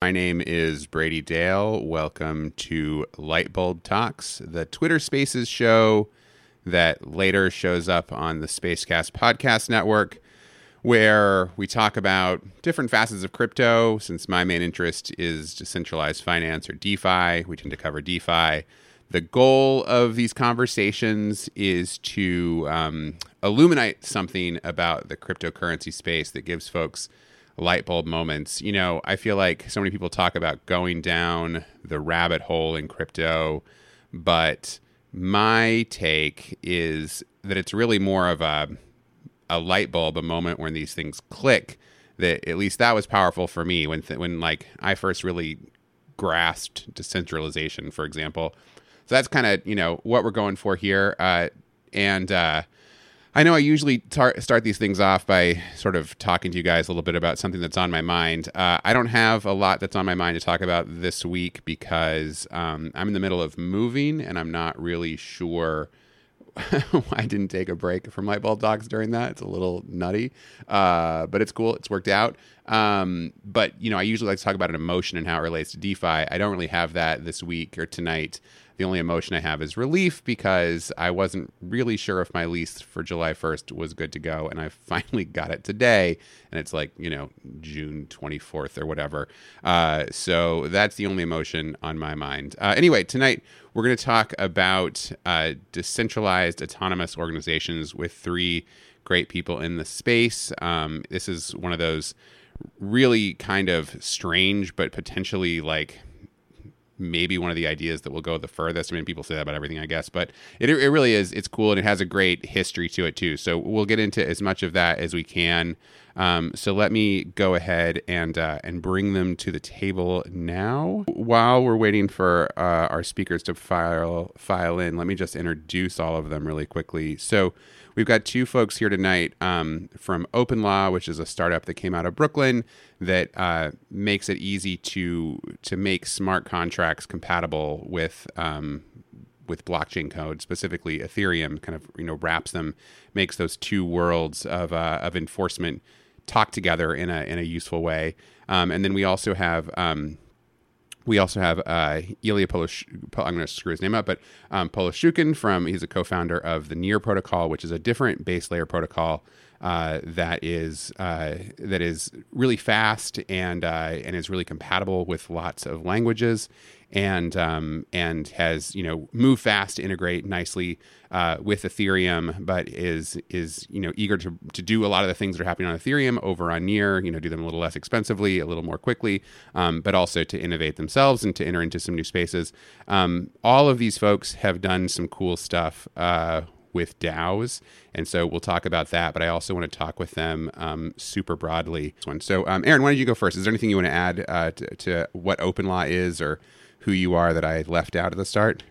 My name is Brady Dale. Welcome to Lightbulb Talks, the Twitter Spaces show that later shows up on the Spacecast podcast network, where we talk about different facets of crypto. Since my main interest is decentralized finance or DeFi, we tend to cover DeFi. The goal of these conversations is to um, illuminate something about the cryptocurrency space that gives folks light bulb moments. You know, I feel like so many people talk about going down the rabbit hole in crypto, but my take is that it's really more of a a light bulb, a moment when these things click. That at least that was powerful for me when th- when like I first really grasped decentralization, for example. So that's kind of you know what we're going for here, uh, and uh, I know I usually tar- start these things off by sort of talking to you guys a little bit about something that's on my mind. Uh, I don't have a lot that's on my mind to talk about this week because um, I'm in the middle of moving and I'm not really sure. Why I didn't take a break from Lightbulb Talks during that. It's a little nutty, uh, but it's cool. It's worked out. Um, but you know, I usually like to talk about an emotion and how it relates to DeFi. I don't really have that this week or tonight. The only emotion I have is relief because I wasn't really sure if my lease for July 1st was good to go. And I finally got it today. And it's like, you know, June 24th or whatever. Uh, so that's the only emotion on my mind. Uh, anyway, tonight we're going to talk about uh, decentralized autonomous organizations with three great people in the space. Um, this is one of those really kind of strange, but potentially like maybe one of the ideas that will go the furthest. I mean, people say that about everything, I guess, but it, it really is. It's cool and it has a great history to it too. So we'll get into as much of that as we can. Um, so let me go ahead and uh, and bring them to the table now. While we're waiting for uh, our speakers to file file in, let me just introduce all of them really quickly. So we've got two folks here tonight um, from OpenLaw, which is a startup that came out of Brooklyn that uh, makes it easy to to make smart contracts compatible with um, with blockchain code, specifically Ethereum. Kind of you know wraps them, makes those two worlds of uh, of enforcement talk together in a in a useful way. Um, and then we also have. Um, we also have uh, Ilya Polosh- I'm going to screw his name up, but um, from he's a co-founder of the Near protocol, which is a different base layer protocol uh, that is uh, that is really fast and uh, and is really compatible with lots of languages and um, and has you know moved fast to integrate nicely uh, with Ethereum, but is is you know eager to to do a lot of the things that are happening on Ethereum over on Near. You know, do them a little less expensively, a little more quickly, um, but also to innovate themselves and to enter into some new spaces. Um, all of these folks have done some cool stuff. Uh, with DAOs. And so we'll talk about that, but I also want to talk with them um, super broadly. So, um, Aaron, why don't you go first? Is there anything you want to add uh, to, to, what OpenLaw is or who you are that I left out at the start?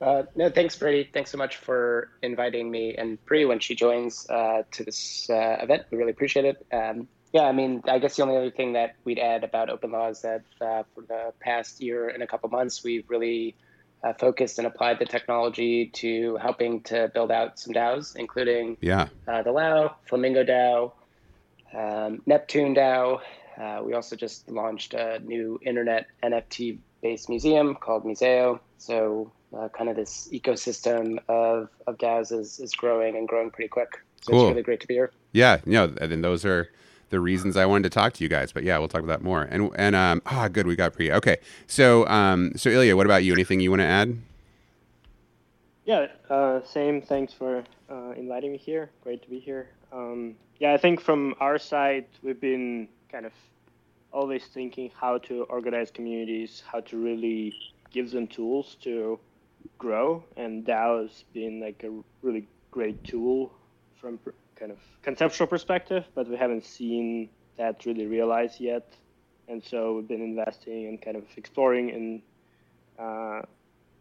Uh, no, thanks, Brady. Thanks so much for inviting me and Bree when she joins uh, to this uh, event. We really appreciate it. Um, yeah, I mean, I guess the only other thing that we'd add about OpenLaw is that uh, for the past year and a couple months, we've really uh, focused and applied the technology to helping to build out some DAOs, including yeah. Uh, the Lao, Flamingo DAO, um, Neptune DAO, uh, we also just launched a new internet NFT based museum called Museo. So, uh, kind of this ecosystem of, of DAOs is, is growing and growing pretty quick. So, cool. it's really great to be here. Yeah. You know, and those are the reasons I wanted to talk to you guys. But yeah, we'll talk about that more. And, and, um, ah, good. We got Pri. Okay. So, um, so Ilya, what about you? Anything you want to add? Yeah, uh, same. Thanks for uh, inviting me here. Great to be here. Um, yeah, I think from our side, we've been kind of always thinking how to organize communities, how to really give them tools to grow, and DAO has been like a really great tool from kind of conceptual perspective, but we haven't seen that really realized yet. And so we've been investing and kind of exploring and uh,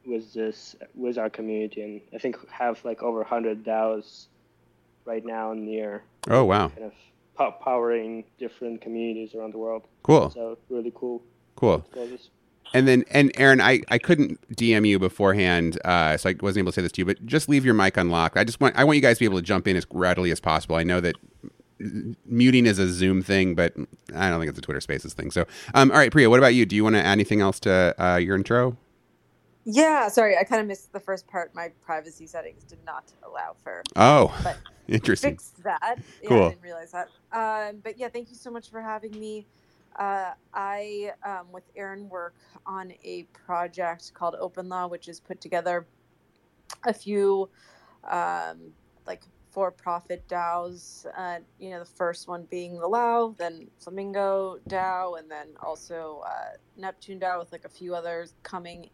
with this with our community, and I think have like over 100 DAOs right now near. Oh wow! Kind of powering different communities around the world. Cool. So really cool. Cool. And then, and Aaron, I, I couldn't DM you beforehand, uh, so I wasn't able to say this to you. But just leave your mic unlocked. I just want I want you guys to be able to jump in as readily as possible. I know that muting is a Zoom thing, but I don't think it's a Twitter Spaces thing. So, um, all right, Priya, what about you? Do you want to add anything else to uh, your intro? Yeah, sorry, I kind of missed the first part. My privacy settings did not allow for. Oh, but interesting. Fixed that. Yeah, cool. I didn't realize that. Um, but yeah, thank you so much for having me. Uh, I, um, with Aaron, work on a project called Open Law, which is put together a few um, like for-profit DAOs. Uh, you know, the first one being the Lao, then Flamingo DAO, and then also uh, Neptune DAO with like a few others coming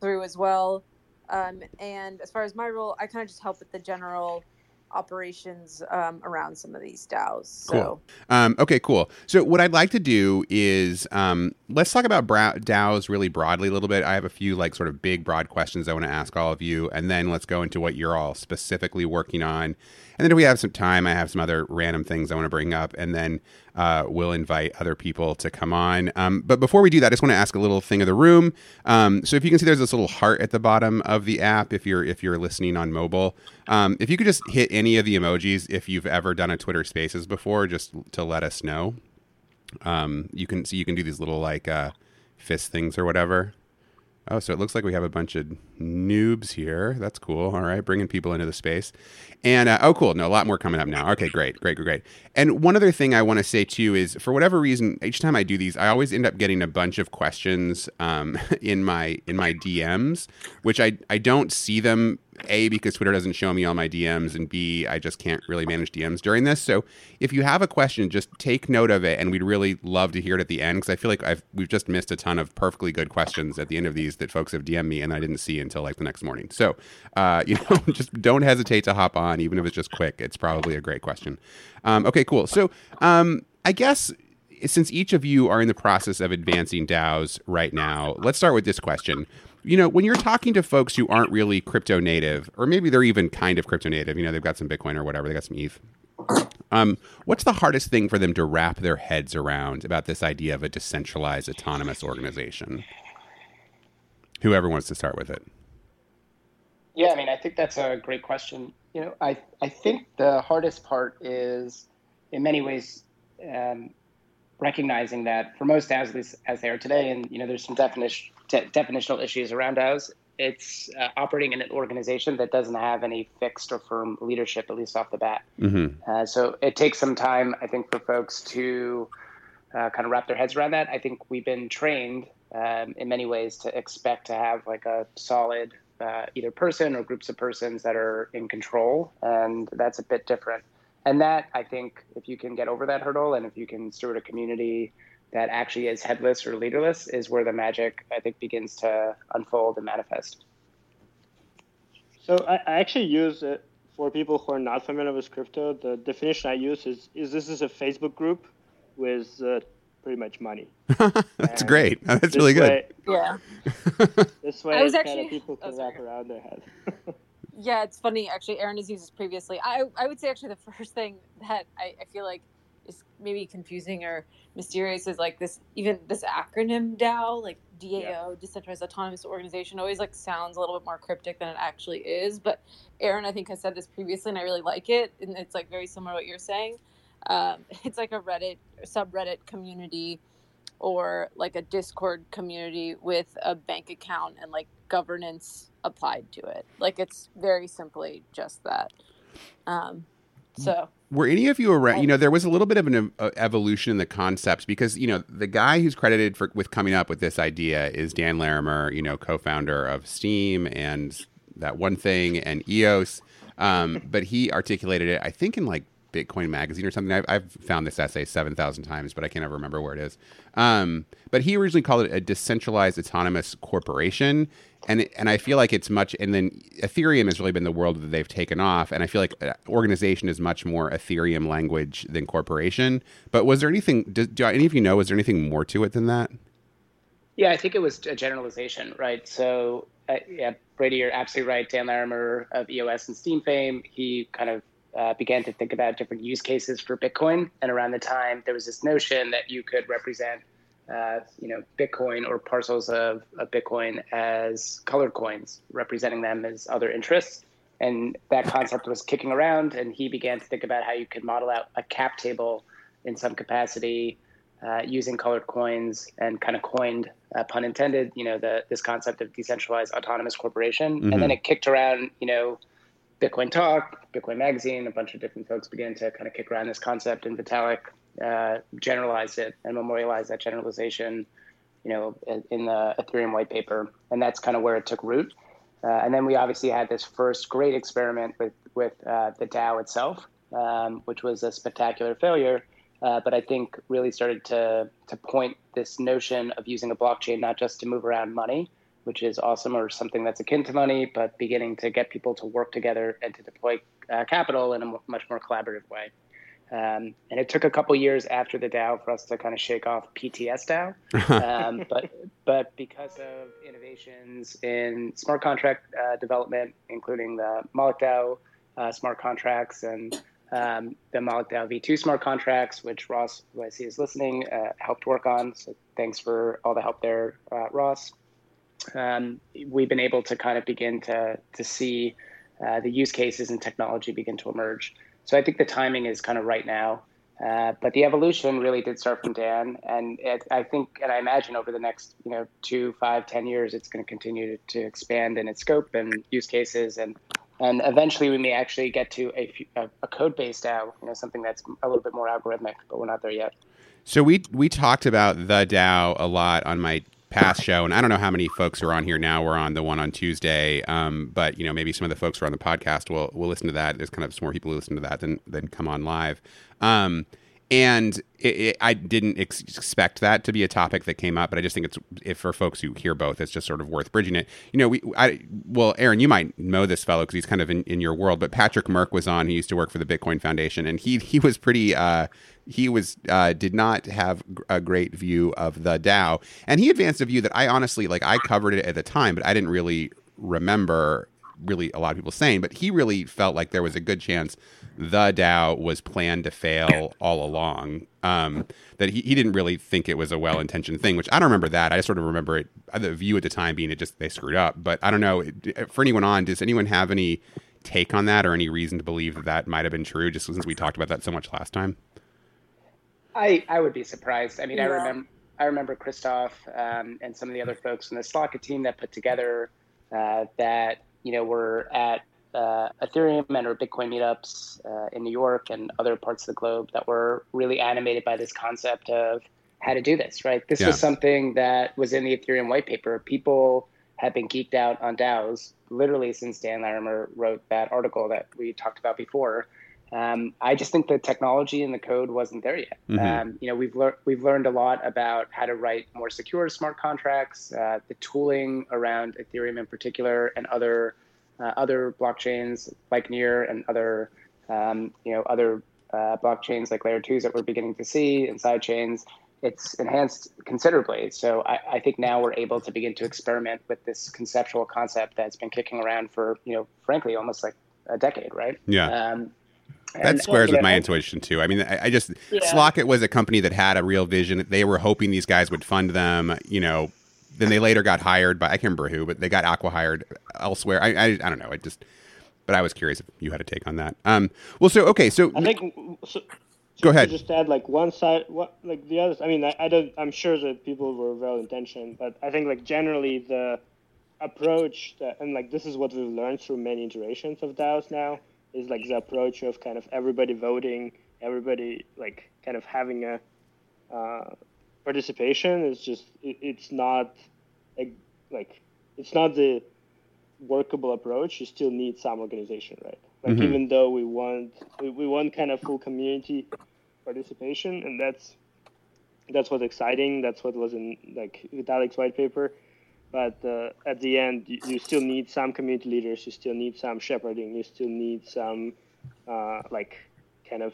through as well. Um, and as far as my role, I kind of just help with the general operations um, around some of these DAOs. So. Cool. Um, okay, cool. So what I'd like to do is um, let's talk about bra- DAOs really broadly a little bit. I have a few like sort of big broad questions I want to ask all of you, and then let's go into what you're all specifically working on. And then if we have some time, I have some other random things I want to bring up, and then uh, we'll invite other people to come on. Um, but before we do that, I just want to ask a little thing of the room. Um, so if you can see, there's this little heart at the bottom of the app. If you're if you're listening on mobile, um, if you could just hit any of the emojis if you've ever done a Twitter Spaces before, just to let us know. Um, you can see so you can do these little like uh, fist things or whatever. Oh, so it looks like we have a bunch of noobs here. That's cool. All right, bringing people into the space. And uh, oh, cool. No, a lot more coming up now. Okay, great, great, great, great. And one other thing I want to say too is, for whatever reason, each time I do these, I always end up getting a bunch of questions um, in my in my DMs, which I I don't see them a because Twitter doesn't show me all my DMs, and B I just can't really manage DMs during this. So if you have a question, just take note of it, and we'd really love to hear it at the end because I feel like I've we've just missed a ton of perfectly good questions at the end of these that folks have DM'd me and I didn't see until like the next morning. So uh, you know, just don't hesitate to hop on, even if it's just quick. It's probably a great question. Um, okay, cool. So um, I guess since each of you are in the process of advancing DAOs right now, let's start with this question you know, when you're talking to folks who aren't really crypto native, or maybe they're even kind of crypto native, you know, they've got some Bitcoin or whatever, they got some ETH. Um, what's the hardest thing for them to wrap their heads around about this idea of a decentralized autonomous organization? Whoever wants to start with it. Yeah, I mean, I think that's a great question. You know, I I think the hardest part is, in many ways, um, recognizing that for most DAOs as they are today, and you know, there's some definition de- definitional issues around DAOs. It's uh, operating in an organization that doesn't have any fixed or firm leadership, at least off the bat. Mm-hmm. Uh, so it takes some time, I think, for folks to uh, kind of wrap their heads around that. I think we've been trained um, in many ways to expect to have like a solid uh, either person or groups of persons that are in control, and that's a bit different. And that I think, if you can get over that hurdle, and if you can steward a community that actually is headless or leaderless is where the magic I think begins to unfold and manifest. So I, I actually use it for people who are not familiar with crypto. The definition I use is is this is a Facebook group with uh, pretty much money. That's and great. That's really good. Way, yeah. this way, I was actually, kind of people can oh, wrap around their head. yeah, it's funny. Actually, Aaron has used this previously. I I would say actually the first thing that I, I feel like is maybe confusing or mysterious is like this even this acronym DAO, like DAO, yeah. Decentralized Autonomous Organization, always like sounds a little bit more cryptic than it actually is. But Aaron, I think, has said this previously, and I really like it, and it's like very similar to what you're saying. Um, it's like a Reddit subreddit community or like a Discord community with a bank account and like governance applied to it. Like it's very simply just that. Um, so were any of you around you know there was a little bit of an uh, evolution in the concepts because you know the guy who's credited for with coming up with this idea is dan larimer you know co-founder of Steem and that one thing and eos um, but he articulated it i think in like bitcoin magazine or something i've, I've found this essay 7000 times but i can't ever remember where it is um, but he originally called it a decentralized autonomous corporation and and I feel like it's much. And then Ethereum has really been the world that they've taken off, and I feel like uh, organization is much more Ethereum language than corporation. But was there anything? Do, do any of you know? Was there anything more to it than that? Yeah, I think it was a generalization, right? So uh, yeah, Brady, you're absolutely right. Dan Larimer of EOS and Steem fame, he kind of uh, began to think about different use cases for Bitcoin, and around the time there was this notion that you could represent uh, you know, Bitcoin or parcels of, of Bitcoin as colored coins, representing them as other interests. and that concept was kicking around, and he began to think about how you could model out a cap table in some capacity uh, using colored coins, and kind of coined, uh, pun intended, you know, the this concept of decentralized autonomous corporation, mm-hmm. and then it kicked around, you know. Bitcoin Talk, Bitcoin Magazine, a bunch of different folks began to kind of kick around this concept, and Vitalik uh, generalized it and memorialized that generalization, you know, in the Ethereum white paper, and that's kind of where it took root. Uh, and then we obviously had this first great experiment with with uh, the DAO itself, um, which was a spectacular failure. Uh, but I think really started to to point this notion of using a blockchain not just to move around money, which is awesome, or something that's akin to money, but beginning to get people to work together and to deploy uh, capital in a m- much more collaborative way. Um, and it took a couple years after the DAO for us to kind of shake off PTS DAO. Um, but but because of innovations in smart contract uh, development, including the Moloch DAO uh, smart contracts and um, the Moloch DAO V2 smart contracts, which Ross, who I see is listening, uh, helped work on. So thanks for all the help there, uh, Ross. Um, we've been able to kind of begin to to see uh, the use cases and technology begin to emerge. So I think the timing is kind of right now. Uh, but the evolution really did start from Dan, and it, I think, and I imagine over the next, you know, two, five, ten years, it's going to continue to expand in its scope and use cases, and and eventually we may actually get to a, a, a code-based DAO, you know, something that's a little bit more algorithmic, but we're not there yet. So we we talked about the DAO a lot on my past show, and I don't know how many folks are on here now. We're on the one on Tuesday, um, but you know maybe some of the folks who are on the podcast will will listen to that. There's kind of some more people who listen to that than than come on live. Um, and it, it, I didn't ex- expect that to be a topic that came up, but I just think it's if for folks who hear both, it's just sort of worth bridging it. You know, we, I, well, Aaron, you might know this fellow because he's kind of in, in your world, but Patrick Murck was on. He used to work for the Bitcoin Foundation, and he he was pretty. Uh, he was uh, did not have a great view of the DAO, and he advanced a view that I honestly like. I covered it at the time, but I didn't really remember really a lot of people saying. But he really felt like there was a good chance the DAO was planned to fail all along. Um, that he, he didn't really think it was a well intentioned thing, which I don't remember that. I sort of remember it. The view at the time being it just they screwed up. But I don't know for anyone on. Does anyone have any take on that or any reason to believe that that might have been true? Just since we talked about that so much last time. I, I would be surprised. I mean, yeah. I remember I remember Christoph um, and some of the other folks in the Slock team that put together uh, that you know were at uh, Ethereum and or Bitcoin meetups uh, in New York and other parts of the globe that were really animated by this concept of how to do this. Right, this yeah. was something that was in the Ethereum white paper. People have been geeked out on DAOs literally since Dan Larimer wrote that article that we talked about before. Um, I just think the technology and the code wasn't there yet. Mm-hmm. Um, you know, we've learned we've learned a lot about how to write more secure smart contracts, uh, the tooling around Ethereum in particular, and other uh, other blockchains like Near and other um, you know other uh, blockchains like Layer twos that we're beginning to see and side chains. It's enhanced considerably. So I, I think now we're able to begin to experiment with this conceptual concept that's been kicking around for you know, frankly, almost like a decade, right? Yeah. That squares with my intuition too. I mean, I, I just yeah. Slockit was a company that had a real vision. They were hoping these guys would fund them. You know, then they later got hired by I can't remember who, but they got acqui-hired elsewhere. I, I, I don't know. I just, but I was curious if you had a take on that. Um, well, so okay, so I think. So, go ahead. just add like one side, what like the others. I mean, I, I don't. I'm sure that people were well intentioned, but I think like generally the approach that, and like this is what we've learned through many iterations of DAOs now is like the approach of kind of everybody voting, everybody like kind of having a uh, participation. It's just it, it's not a, like it's not the workable approach. You still need some organization, right? Like mm-hmm. even though we want we, we want kind of full community participation, and that's that's what's exciting. That's what was in like Vitalik's white paper but uh, at the end you, you, still need some community leaders you still need some shepherding you still need some uh, like kind of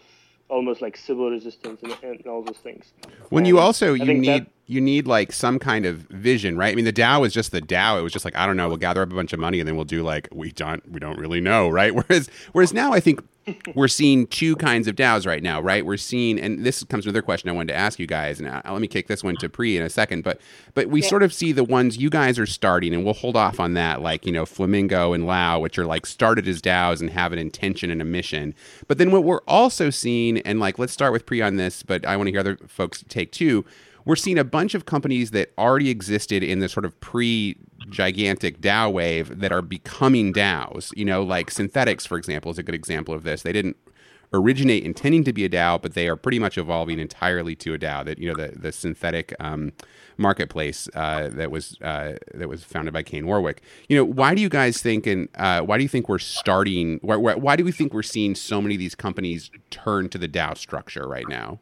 almost like Sybil resistance and, and all those things. When and you also you need that, you need like some kind of vision right? I mean the dao is just the dao it was just like i don't know we'll gather up a bunch of money and then we'll do like we don't we don't really know right? Whereas whereas now i think we're seeing two kinds of DAOs right now, right? We're seeing, and this comes to another question I wanted to ask you guys, and uh, let me kick this one to Pri in a second, but but we Yeah. sort of see the ones you guys are starting, and we'll hold off on that, like you know Flamingo and Lao, which are like started as DAOs and have an intention and a mission. But then what we're also seeing, and like let's start with Pri on this, but I want to hear other folks take too. We're seeing a bunch of companies that already existed in the sort of pre gigantic DAO wave that are becoming DAOs. You know, like Synthetix, for example, is a good example of this. They didn't originate intending to be a DAO, but they are pretty much evolving entirely to a DAO. That you know, the the synthetic um, marketplace uh, that was uh, that was founded by Kane Warwick. You know, why do you guys think and uh, why do you think we're starting? Why, why, why do we think we're seeing so many of these companies turn to the DAO structure right now?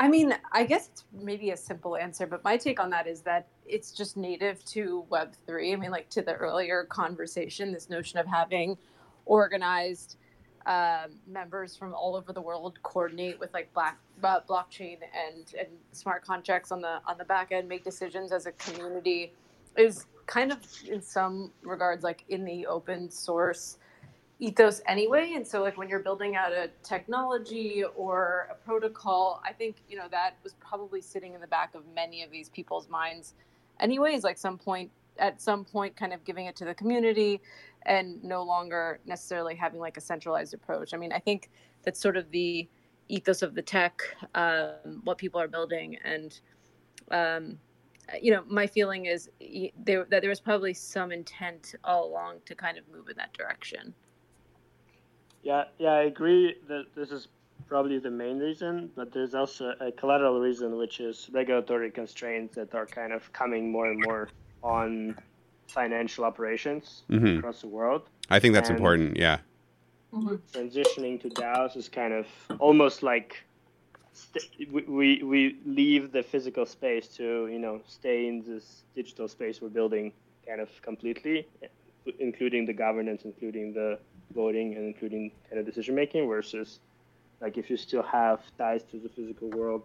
I mean, I guess it's maybe a simple answer, but my take on that is that it's just native to Web3. I mean, like to the earlier conversation, this notion of having organized um, members from all over the world coordinate with like black uh, blockchain and and smart contracts on the on the back end, make decisions as a community, is kind of in some regards like in the open source ethos anyway and so like when you're building out a technology or a protocol i think you know that was probably sitting in the back of many of these people's minds anyways like some point at some point kind of giving it to the community and no longer necessarily having like a centralized approach. I mean i think that's sort of the ethos of the tech um, what people are building and um, you know my feeling is there that there was probably some intent all along to kind of move in that direction Yeah, yeah, I agree that this is probably the main reason, but there's also a collateral reason, which is regulatory constraints that are kind of coming more and more on financial operations Mhm. across the world. I think that's And- important. Yeah. Transitioning to DAOs is kind of almost like st- we, we we leave the physical space to you know stay in this digital space we're building kind of completely, including the governance, including the voting, and including kind of decision making. Versus, like if you still have ties to the physical world,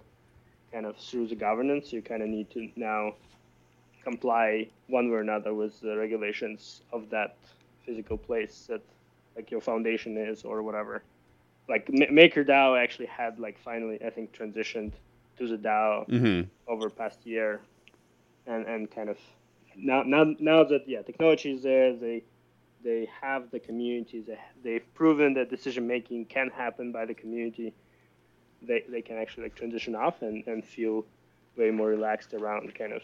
kind of through the governance, you kind of need to now comply one way or another with the regulations of that physical place that like your foundation is or whatever. Like Ma- MakerDAO actually had like finally I think transitioned to the DAO hmm over past year, and and kind of now now now that yeah technology is there they they have the community they they've proven that decision making can happen by the community. They they can actually like transition off and and feel way more relaxed around kind of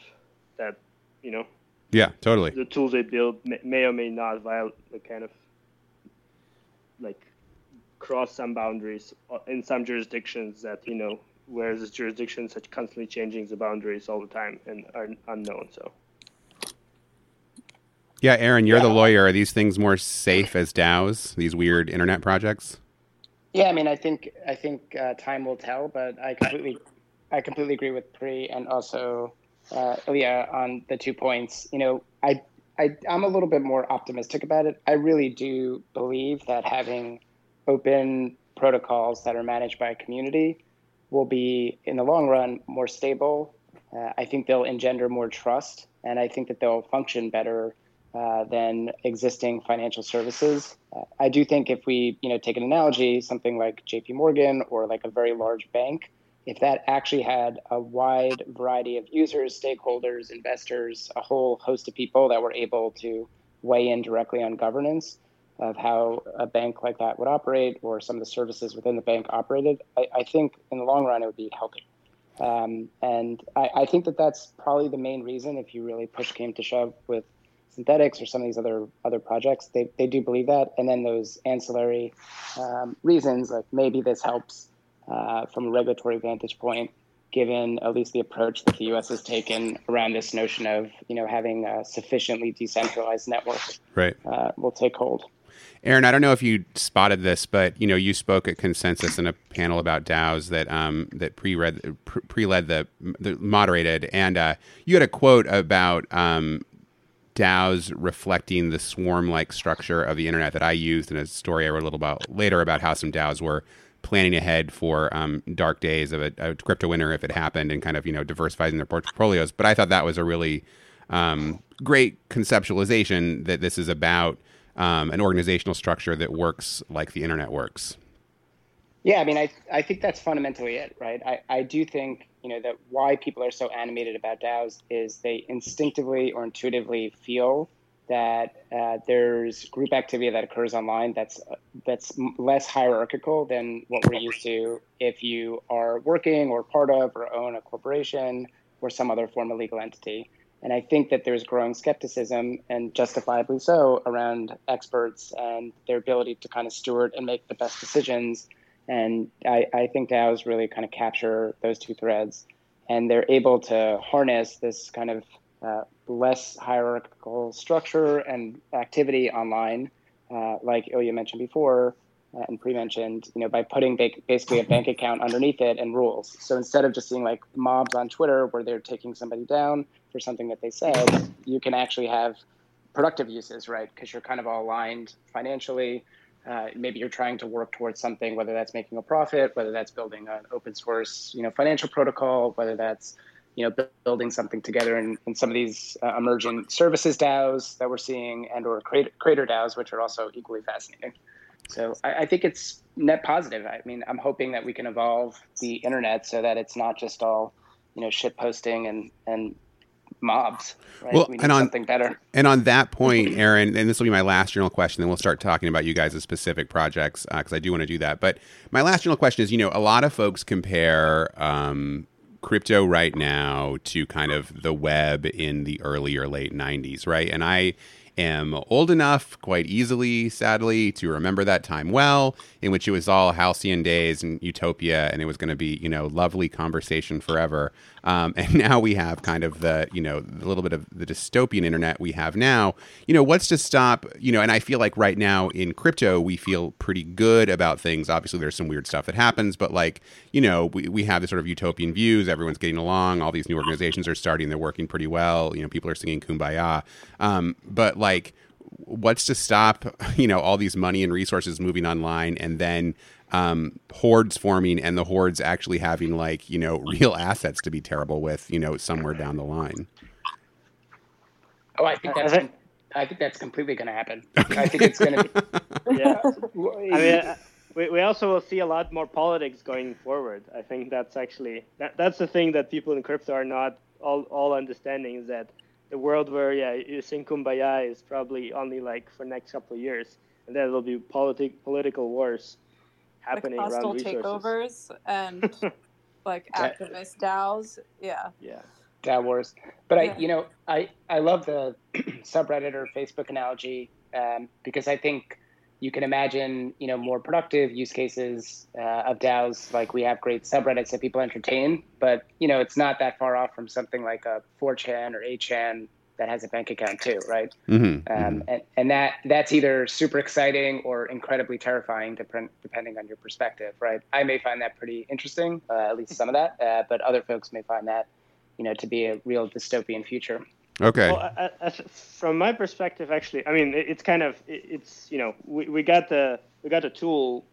that you know Yeah. Totally. the tools they build may, may or may not violate the kind of like cross some boundaries uh, in some jurisdictions that you know where this jurisdictions are constantly changing the boundaries all the time and are unknown so Yeah, Aaron, you're the lawyer. Are these things more safe as DAOs? These weird internet projects? Yeah, I mean, I think I think uh, time will tell, but I completely I completely agree with Pri and also uh, Ilya on the two points. You know, I, I I'm a little bit more optimistic about it. I really do believe that having open protocols that are managed by a community will be in the long run more stable. Uh, I think they'll engender more trust, and I think that they'll function better uh, than existing financial services. Uh, I do think if we, you know, take an analogy, something like J.P. Morgan or like a very large bank, if that actually had a wide variety of users, stakeholders, investors, a whole host of people that were able to weigh in directly on governance of how a bank like that would operate or some of the services within the bank operated, I, I think in the long run it would be healthy. Um, and I, I think that that's probably the main reason if you really push came to shove with Synthetix or some of these other other projects they, they do believe that. And then those ancillary um, reasons like maybe this helps uh, from a regulatory vantage point given at least the approach that the us has taken around this notion of you know having a sufficiently decentralized network Right. uh, will take hold. Aaron, I don't know if you spotted this, but you know, you spoke at Consensus in a panel about DAOs that um, that pre-read pre-led the, the moderated, and uh, you had a quote about um, DAOs reflecting the swarm-like structure of the internet that I used in a story I wrote a little about later about how some DAOs were planning ahead for um, dark days of a, a crypto winter if it happened, and kind of you know diversifying their portfolios. But I thought that was a really um, great conceptualization that this is about um, an organizational structure that works like the internet works. Yeah, I mean, I I think that's fundamentally it, right? I, I do think you know that why people are so animated about DAOs is they instinctively or intuitively feel that uh, there's group activity that occurs online that's that's less hierarchical than what we're used to if you are working or part of or own a corporation or some other form of legal entity. And I think that there's growing skepticism, and justifiably so, around experts and their ability to kind of steward and make the best decisions. And I, I think DAOs really kind of capture those two threads. And they're able to harness this kind of uh, less hierarchical structure and activity online, uh, like Ilya mentioned before uh, and pre-mentioned, you know, by putting ba- basically a bank account underneath it and rules. So instead of just seeing like mobs on Twitter where they're taking somebody down for something that they said, you can actually have productive uses, right? Because you're kind of all aligned financially. Uh, maybe you're trying to work towards something, whether that's making a profit, whether that's building an open source, you know, financial protocol, whether that's you know, building something together in, in some of these uh, emerging services DAOs that we're seeing, and or creator, creator DAOs, which are also equally fascinating. So I, I, think it's net positive. I mean, I'm hoping that we can evolve the internet so that it's not just all, you know, shit posting and and mobs. Right? Well, we and on, something better. And on that point, Aaron, and this will be my last general question, then we'll start talking about you guys' specific projects because uh, I do want to do that. But my last general question is, you know, a lot of folks compare um, crypto right now to kind of the web in the early or late 90s, right? And I am old enough, quite easily, sadly, to remember that time well, in which it was all halcyon days and utopia, and it was going to be, you know, lovely conversation forever. Um, and now we have kind of the, you know, a little bit of the dystopian internet we have now. You know, what's to stop, you know, and I feel like right now in crypto, we feel pretty good about things. Obviously, there's some weird stuff that happens, but like, you know, we, we have this sort of utopian views. Everyone's getting along. All these new organizations are starting. They're working pretty well. You know, people are singing kumbaya. Um, but like, what's to stop, you know, all these money and resources moving online and then um, hordes forming and the hordes actually having like you know real assets to be terrible with you know somewhere down the line. Oh, I think that's I think that's completely going to happen. I think it's going to be. Yeah, I mean, uh, we, we also will see a lot more politics going forward. I think that's actually that, that's the thing that people in crypto are not all all understanding is that the world where yeah you sing kumbaya is probably only like for next couple of years, and then there'll be politi- political wars happening like hostile takeovers and like activist DAOs. Yeah. Yeah. DAO wars. But yeah. I, you know, I I love the subreddit or Facebook analogy um, because I think you can imagine, you know, more productive use cases uh, of DAOs. Like we have great subreddits that people entertain, but you know, it's not that far off from something like a 4chan or 8chan that has a bank account too, right? Mm-hmm, um, mm-hmm. And, and that that's either super exciting or incredibly terrifying, depend, depending on your perspective, right? I may find that pretty interesting, uh, at least some of that, uh, but other folks may find that, you know, to be a real dystopian future. Okay. Well, from my perspective, actually, I mean, it's kind of it's you know we, we got the we got a tool,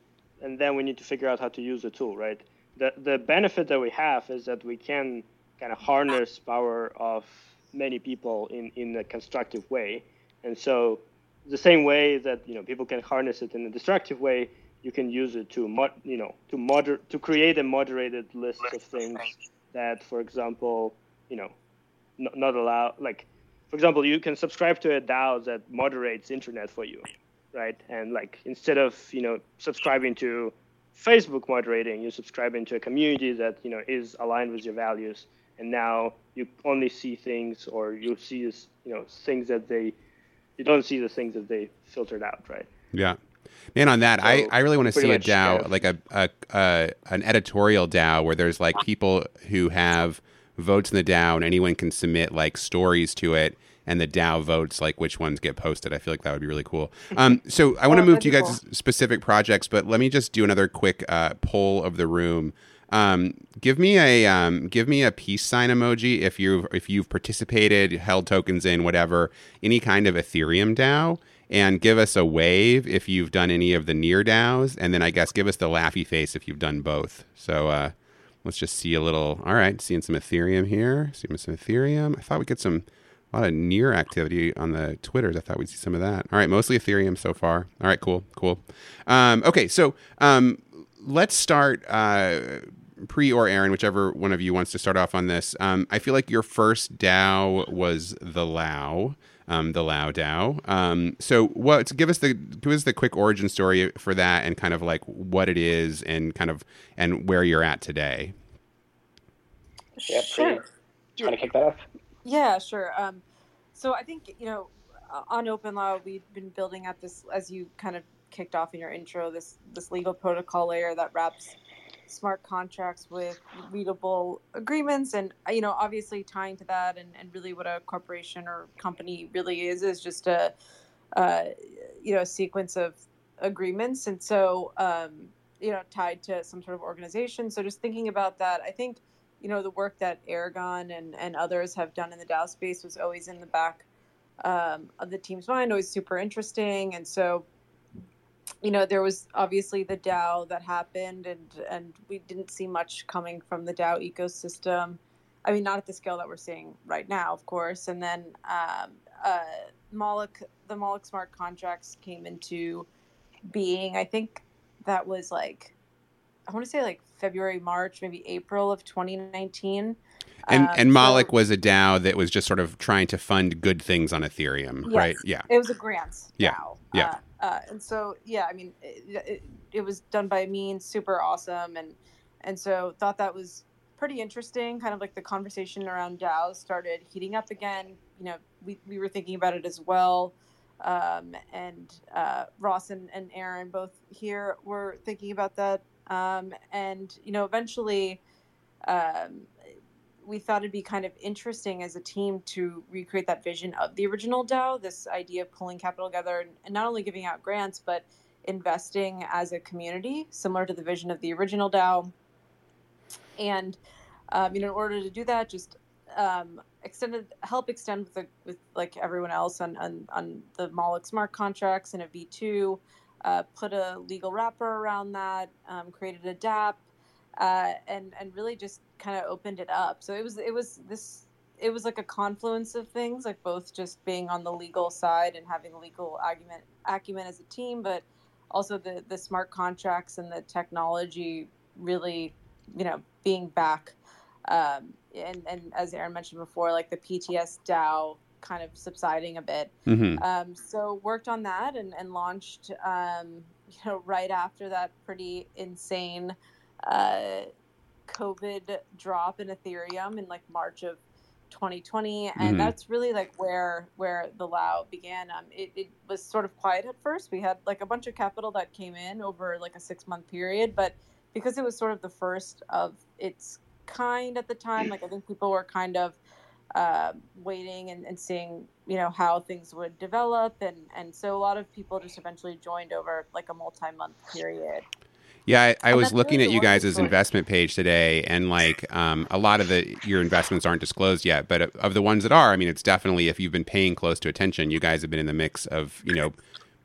and then we need to figure out how to use the tool, right? The the benefit that we have is that we can kind of harness power of many people in, in a constructive way. And so the same way that you know people can harness it in a destructive way, you can use it to mod, you know to moder to create a moderated list of things that, for example, you know, not, not allow like, for example, you can subscribe to a DAO that moderates internet for you, right? And like instead of you know subscribing to Facebook moderating, you subscribe into a community that you know is aligned with your values and now you only see things or you see this, you know things that they you don't see the things that they filtered out right yeah man on that so i i really want to see a dao like a, a, a an editorial dao where there's like people who have votes in the dao and anyone can submit like stories to it and the DAO votes like which ones get posted. I feel like that would be really cool. Um, so I want to move to you guys' cool. specific projects, but let me just do another quick uh, poll of the room. Um, give me a um, give me a peace sign emoji if you if you've participated, held tokens in whatever any kind of Ethereum DAO, and give us a wave if you've done any of the near DAOs, and then I guess give us the laughy face if you've done both. So uh, let's just see a little. All right, seeing some Ethereum here. Seeing some Ethereum. I thought we'd get some A lot of near activity on the Twitters. I thought we'd see some of that. All right, mostly Ethereum so far. All right, cool, cool. Um, okay, so um, let's start. Uh, Pri or Aaron, whichever one of you wants to start off on this. Um, I feel like your first DAO was the Lao, um, the Lao DAO. Um, so, what? Give us the give us the quick origin story for that, and kind of like what it is, and kind of and where you're at today. Yeah, sure. Do you want to kick that off? Yeah, sure. Um, so I think you know, on OpenLAO, we've been building out this, as you kind of kicked off in your intro, this this legal protocol layer that wraps smart contracts with readable agreements. And you know obviously tying to that and, and really what a corporation or company really is is just a uh, you know a sequence of agreements. And so um, you know tied to some sort of organization. So just thinking about that i think you know the work that aragon and, and others have done in the dao space was always in the back um, of the team's mind always super interesting. And so you know, there was obviously the DAO that happened, and and we didn't see much coming from the DAO ecosystem. I mean, not at the scale that we're seeing right now, of course. And then um, uh, Moloch, the Moloch smart contracts came into being. I think that was like, I want to say like February, March, maybe April of 2019. And um, and Moloch so, was a DAO that was just sort of trying to fund good things on Ethereum, yes, right? Yeah, it was a grants. Yeah, DAO. yeah. Uh, uh, and so yeah, I mean, it, it, it, was done by Ameen, super awesome, and and so thought that was pretty interesting. Kind of like the conversation around DAOs started heating up again. You know, we we were thinking about it as well. Um, and uh, Ross and, and Aaron both here were thinking about that. Um, and you know, eventually, um, we thought it'd be kind of interesting as a team to recreate that vision of the original DAO, this idea of pulling capital together and not only giving out grants, but investing as a community, similar to the vision of the original DAO. And um, you know, in order to do that, just um, extended help extend with the, with like everyone else on on, on the Moloch smart contracts and a V two, uh, put a legal wrapper around that, um, created a DApp, uh, and and really just kind of opened it up. So it was it was this it was like a confluence of things, like both just being on the legal side and having legal acumen acumen as a team, but also the the smart contracts and the technology really, you know, being back. Um, and and as Aaron mentioned before, like the PTS DAO kind of subsiding a bit. Mm-hmm. Um, so worked on that and, and launched, um, you know, right after that pretty insane uh, COVID drop in Ethereum in like March of 2020, and mm-hmm. that's really like where where the Lao began. Um, it, it was sort of quiet at first. We had like a bunch of capital that came in over like a six month period, but because it was sort of the first of its kind at the time, like I think people were kind of uh, waiting and, and seeing you know how things would develop, and and so a lot of people just eventually joined over like a multi month period. Yeah, I, I was looking at you guys' investment page today, and like um, a lot of the your investments aren't disclosed yet, but of the ones that are, I mean, it's definitely if you've been paying close to attention, you guys have been in the mix of you know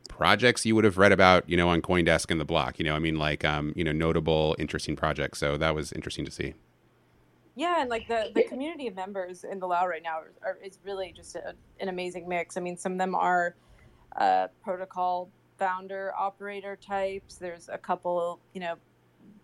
projects you would have read about, you know, on CoinDesk and the block. You know, I mean, like um, you know, notable, interesting projects. So that was interesting to see. Yeah, and like the the community of members in the Lao right now are, are is really just a, an amazing mix. I mean, some of them are uh, protocol founder operator types. There's a couple, you know,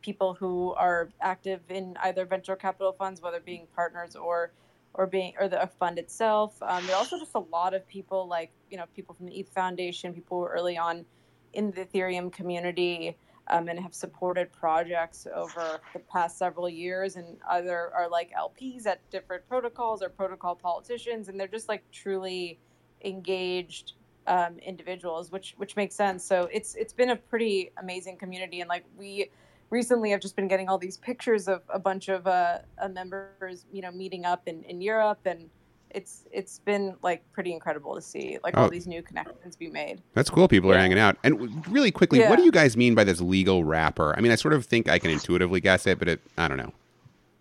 people who are active in either venture capital funds, whether being partners or or being or the fund itself. Um, there are also just a lot of people like you know people from the ETH Foundation, people who were early on in the Ethereum community. Um, and have supported projects over the past several years, and other are like LPs at different protocols or protocol politicians, and they're just like truly engaged um, individuals, which which makes sense. So it's it's been a pretty amazing community, and like we recently have just been getting all these pictures of a bunch of uh, uh, members, you know, meeting up in, in Europe, and it's it's been like pretty incredible to see like oh. all these new connections be made. That's cool. People are hanging out. And really quickly, yeah. what do you guys mean by this legal wrapper? I mean, I sort of think I can intuitively guess it, but it I don't know.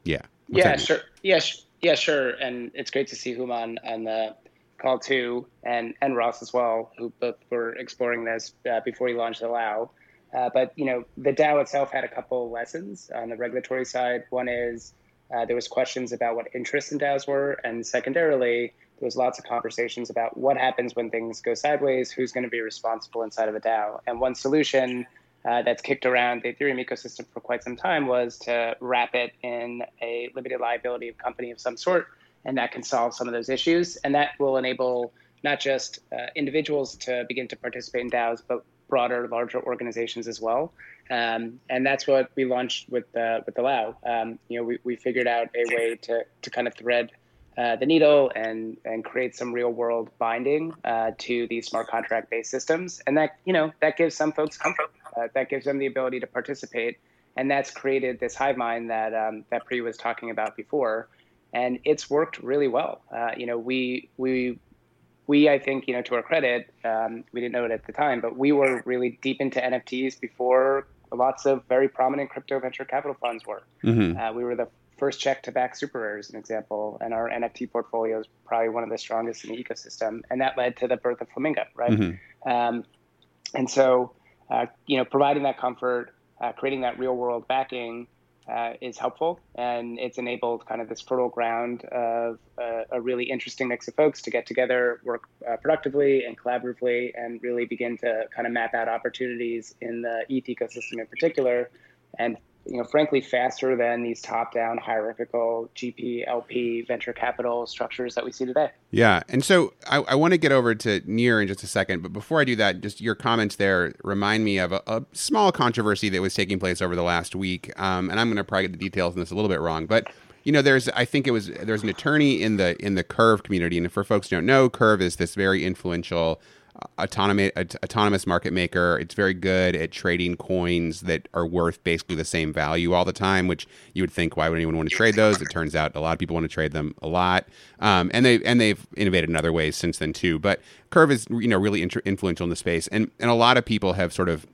Yeah. What's yeah. Sure. Yeah. Sh- yeah. Sure. And it's great to see Human on the Call too and and Ross as well, who both were exploring this uh, before he launched the Lao. Uh, but you know, the DAO itself had a couple lessons on the regulatory side. One is uh, there was questions about what interests in DAOs were, and secondarily, there was lots of conversations about what happens when things go sideways, who's going to be responsible inside of a DAO. And one solution uh, that's kicked around the Ethereum ecosystem for quite some time was to wrap it in a limited liability company of some sort, and that can solve some of those issues. And that will enable not just uh, individuals to begin to participate in DAOs, but broader, larger organizations as well. Um, and that's what we launched with the with the Lao. Um, you know, we, we figured out a way to to kind of thread uh, the needle and and create some real world binding uh, to these smart contract based systems, and that you know that gives some folks comfort. Uh, that gives them the ability to participate, and that's created this hive mind that um, that Pri was talking about before, and it's worked really well. Uh, you know, we we we, I think, you know, to our credit, um, we didn't know it at the time, but we were really deep into NFTs before lots of very prominent crypto venture capital funds were. Mm-hmm. Uh, we were the first check to back SuperRare as an example, and our NFT portfolio is probably one of the strongest in the ecosystem, and that led to the birth of Flamingo, right? Mm-hmm. Um, and so, uh, you know, providing that comfort, uh, creating that real world backing uh, is helpful, and it's enabled kind of this fertile ground of uh, a really interesting mix of folks to get together, work uh, productively and collaboratively, and really begin to kind of map out opportunities in the ETH ecosystem in particular, and you know, frankly, faster than these top-down hierarchical GP, LP, venture capital structures that we see today. Yeah, and so I, I want to get over to Nir in just a second, but before I do that, just your comments there remind me of a, a small controversy that was taking place over the last week, um, and I'm going to probably get the details in this a little bit wrong, but you know, there's I think it was there's an attorney in the in the Curve community, and for folks who don't know, Curve is this very influential autonomous autonomous market maker. It's very good at trading coins that are worth basically the same value all the time. Which you would think, why would anyone want to trade those? It turns out a lot of people want to trade them a lot, um, and they and they've innovated in other ways since then too. But Curve is you know really influential in the space, and and a lot of people have sort of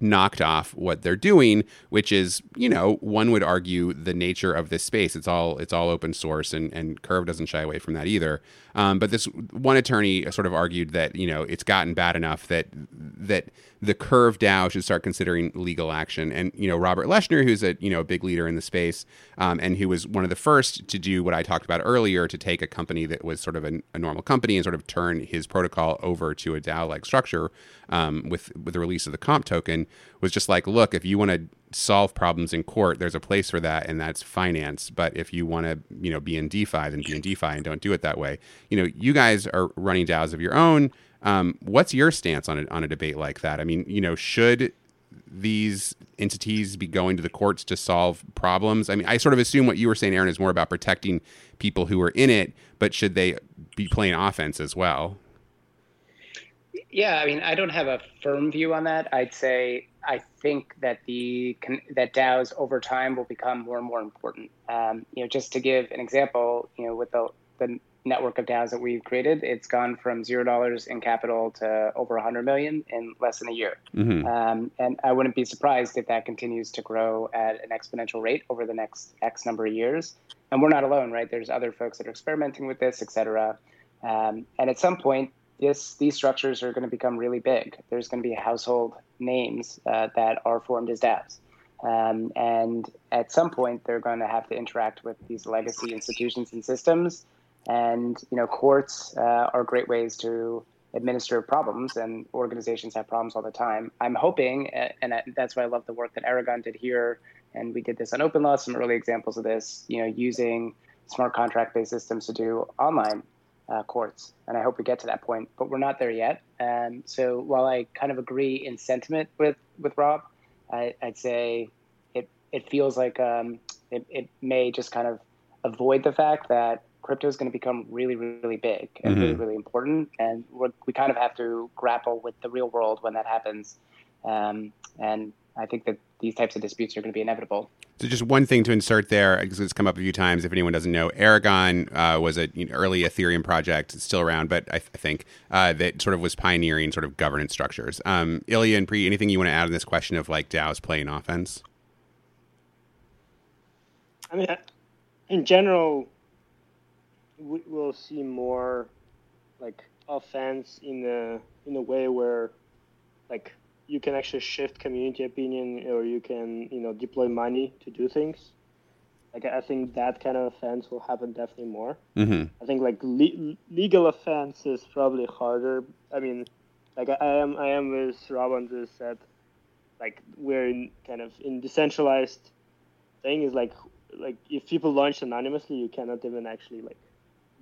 knocked off what they're doing, which is, you know, one would argue the nature of this space. It's all it's all open source, and and Curve doesn't shy away from that either. Um, but this one attorney sort of argued that you know it's gotten bad enough that that the Curve DAO should start considering legal action. And you know, Robert Leshner, who's a you know a big leader in the space, um, and who was one of the first to do what I talked about earlier, to take a company that was sort of a, a normal company and sort of turn his protocol over to a DAO-like structure um, with with the release of the comp token, was just like, look, if you want to solve problems in court, there's a place for that, and that's finance. But if you want to, you know, be in DeFi, then be in DeFi and don't do it that way. You know, you guys are running DAOs of your own. Um, what's your stance on a, on a debate like that? I mean, you know, should these entities be going to the courts to solve problems? I mean, I sort of assume what you were saying, Aaron, is more about protecting people who are in it, but should they be playing offense as well? Yeah, I mean, I don't have a firm view on that. I'd say I think that the that DAOs over time will become more and more important. Um, you know, just to give an example, you know, with the the network of DAOs that we've created, it's gone from zero dollars in capital to over 100 million in less than a year. Mm-hmm. Um, and I wouldn't be surprised if that continues to grow at an exponential rate over the next X number of years. And we're not alone, right? There's other folks that are experimenting with this, et cetera. Um, and at some point, this these structures are going to become really big. There's going to be household names uh, that are formed as DAOs. Um, and at some point, they're going to have to interact with these legacy institutions and systems. And you know, courts uh, are great ways to administer problems, and organizations have problems all the time. I'm hoping, and that's why I love the work that Aragon did here, and we did this on OpenLaw. Some early examples of this, you know, using smart contract-based systems to do online uh, courts, and I hope we get to that point. But we're not there yet. And so, while I kind of agree in sentiment with with Rob, I, would say it it feels like um, it, it may just kind of avoid the fact that crypto is going to become really really big and mm-hmm. really really important, and we kind of have to grapple with the real world when that happens. Um, and I think that these types of disputes are going to be inevitable. So just one thing to insert there, because it's come up a few times. If anyone doesn't know, Aragon uh, was an you know, early Ethereum project, it's still around, but I, th- I think uh, that sort of was pioneering sort of governance structures. Um, Ilya and Pri, anything you want to add on this question of like DAOs playing offense? I mean, in general, we will see more like offense in a in a way where like you can actually shift community opinion or you can you know deploy money to do things like I think that kind of offense will happen definitely more. hmm I think like le- legal offense is probably harder. I mean, like I am I am with Rob on this that like we're in kind of in decentralized thing is like like if people launch anonymously, you cannot even actually like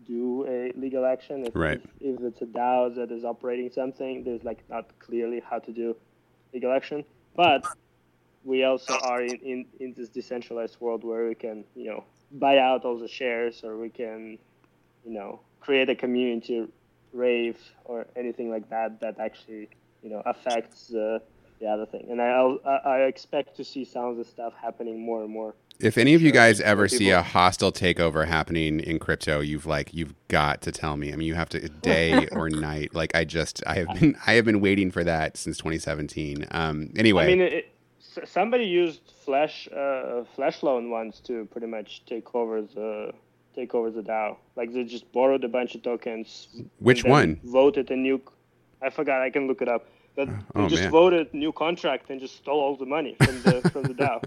do a legal action. If, Right. if, if it's a DAO that is operating something, there's like not clearly how to do legal action. But we also are in, in, in this decentralized world where we can, you know, buy out all the shares or we can, you know, create a community rave or anything like that that actually, you know, affects the, the other thing. And I, I, I expect to see some of the stuff happening more and more. If any of you guys ever see a hostile takeover happening in crypto, you've like you've got to tell me. I mean, you have to day or night. Like I just I have been I have been waiting for that since 2017. Um anyway, I mean, it, somebody used Flash uh, Flash loan once to pretty much take over the take over the DAO. Like they just borrowed a bunch of tokens. Which one? Voted a new. I forgot. I can look it up. But Oh, they just man. voted new contract and just stole all the money from the from the DAO.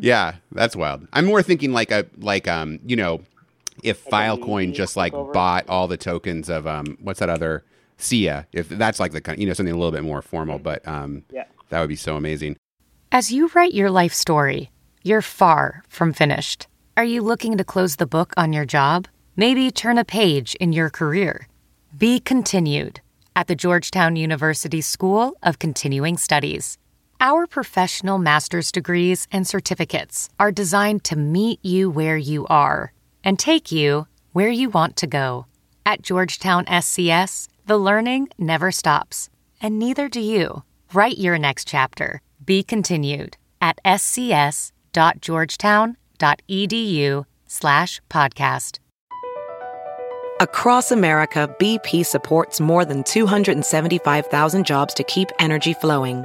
Yeah, that's wild. I'm more thinking like a like um, you know, if Like Filecoin just like takeover? bought all the tokens of um what's that other SIA, if that's like the kind you know something a little bit more formal, but um Yeah. that would be so amazing. As you write your life story, you're far from finished. Are you looking to close the book on your job? Maybe turn a page in your career? Be continued at the Georgetown University School of Continuing Studies. Our professional master's degrees and certificates are designed to meet you where you are and take you where you want to go. At Georgetown SCS, the learning never stops, and neither do you. Write your next chapter. Be continued at scs.georgetown.edu slash podcast. Across America, BP supports more than 275,000 jobs to keep energy flowing.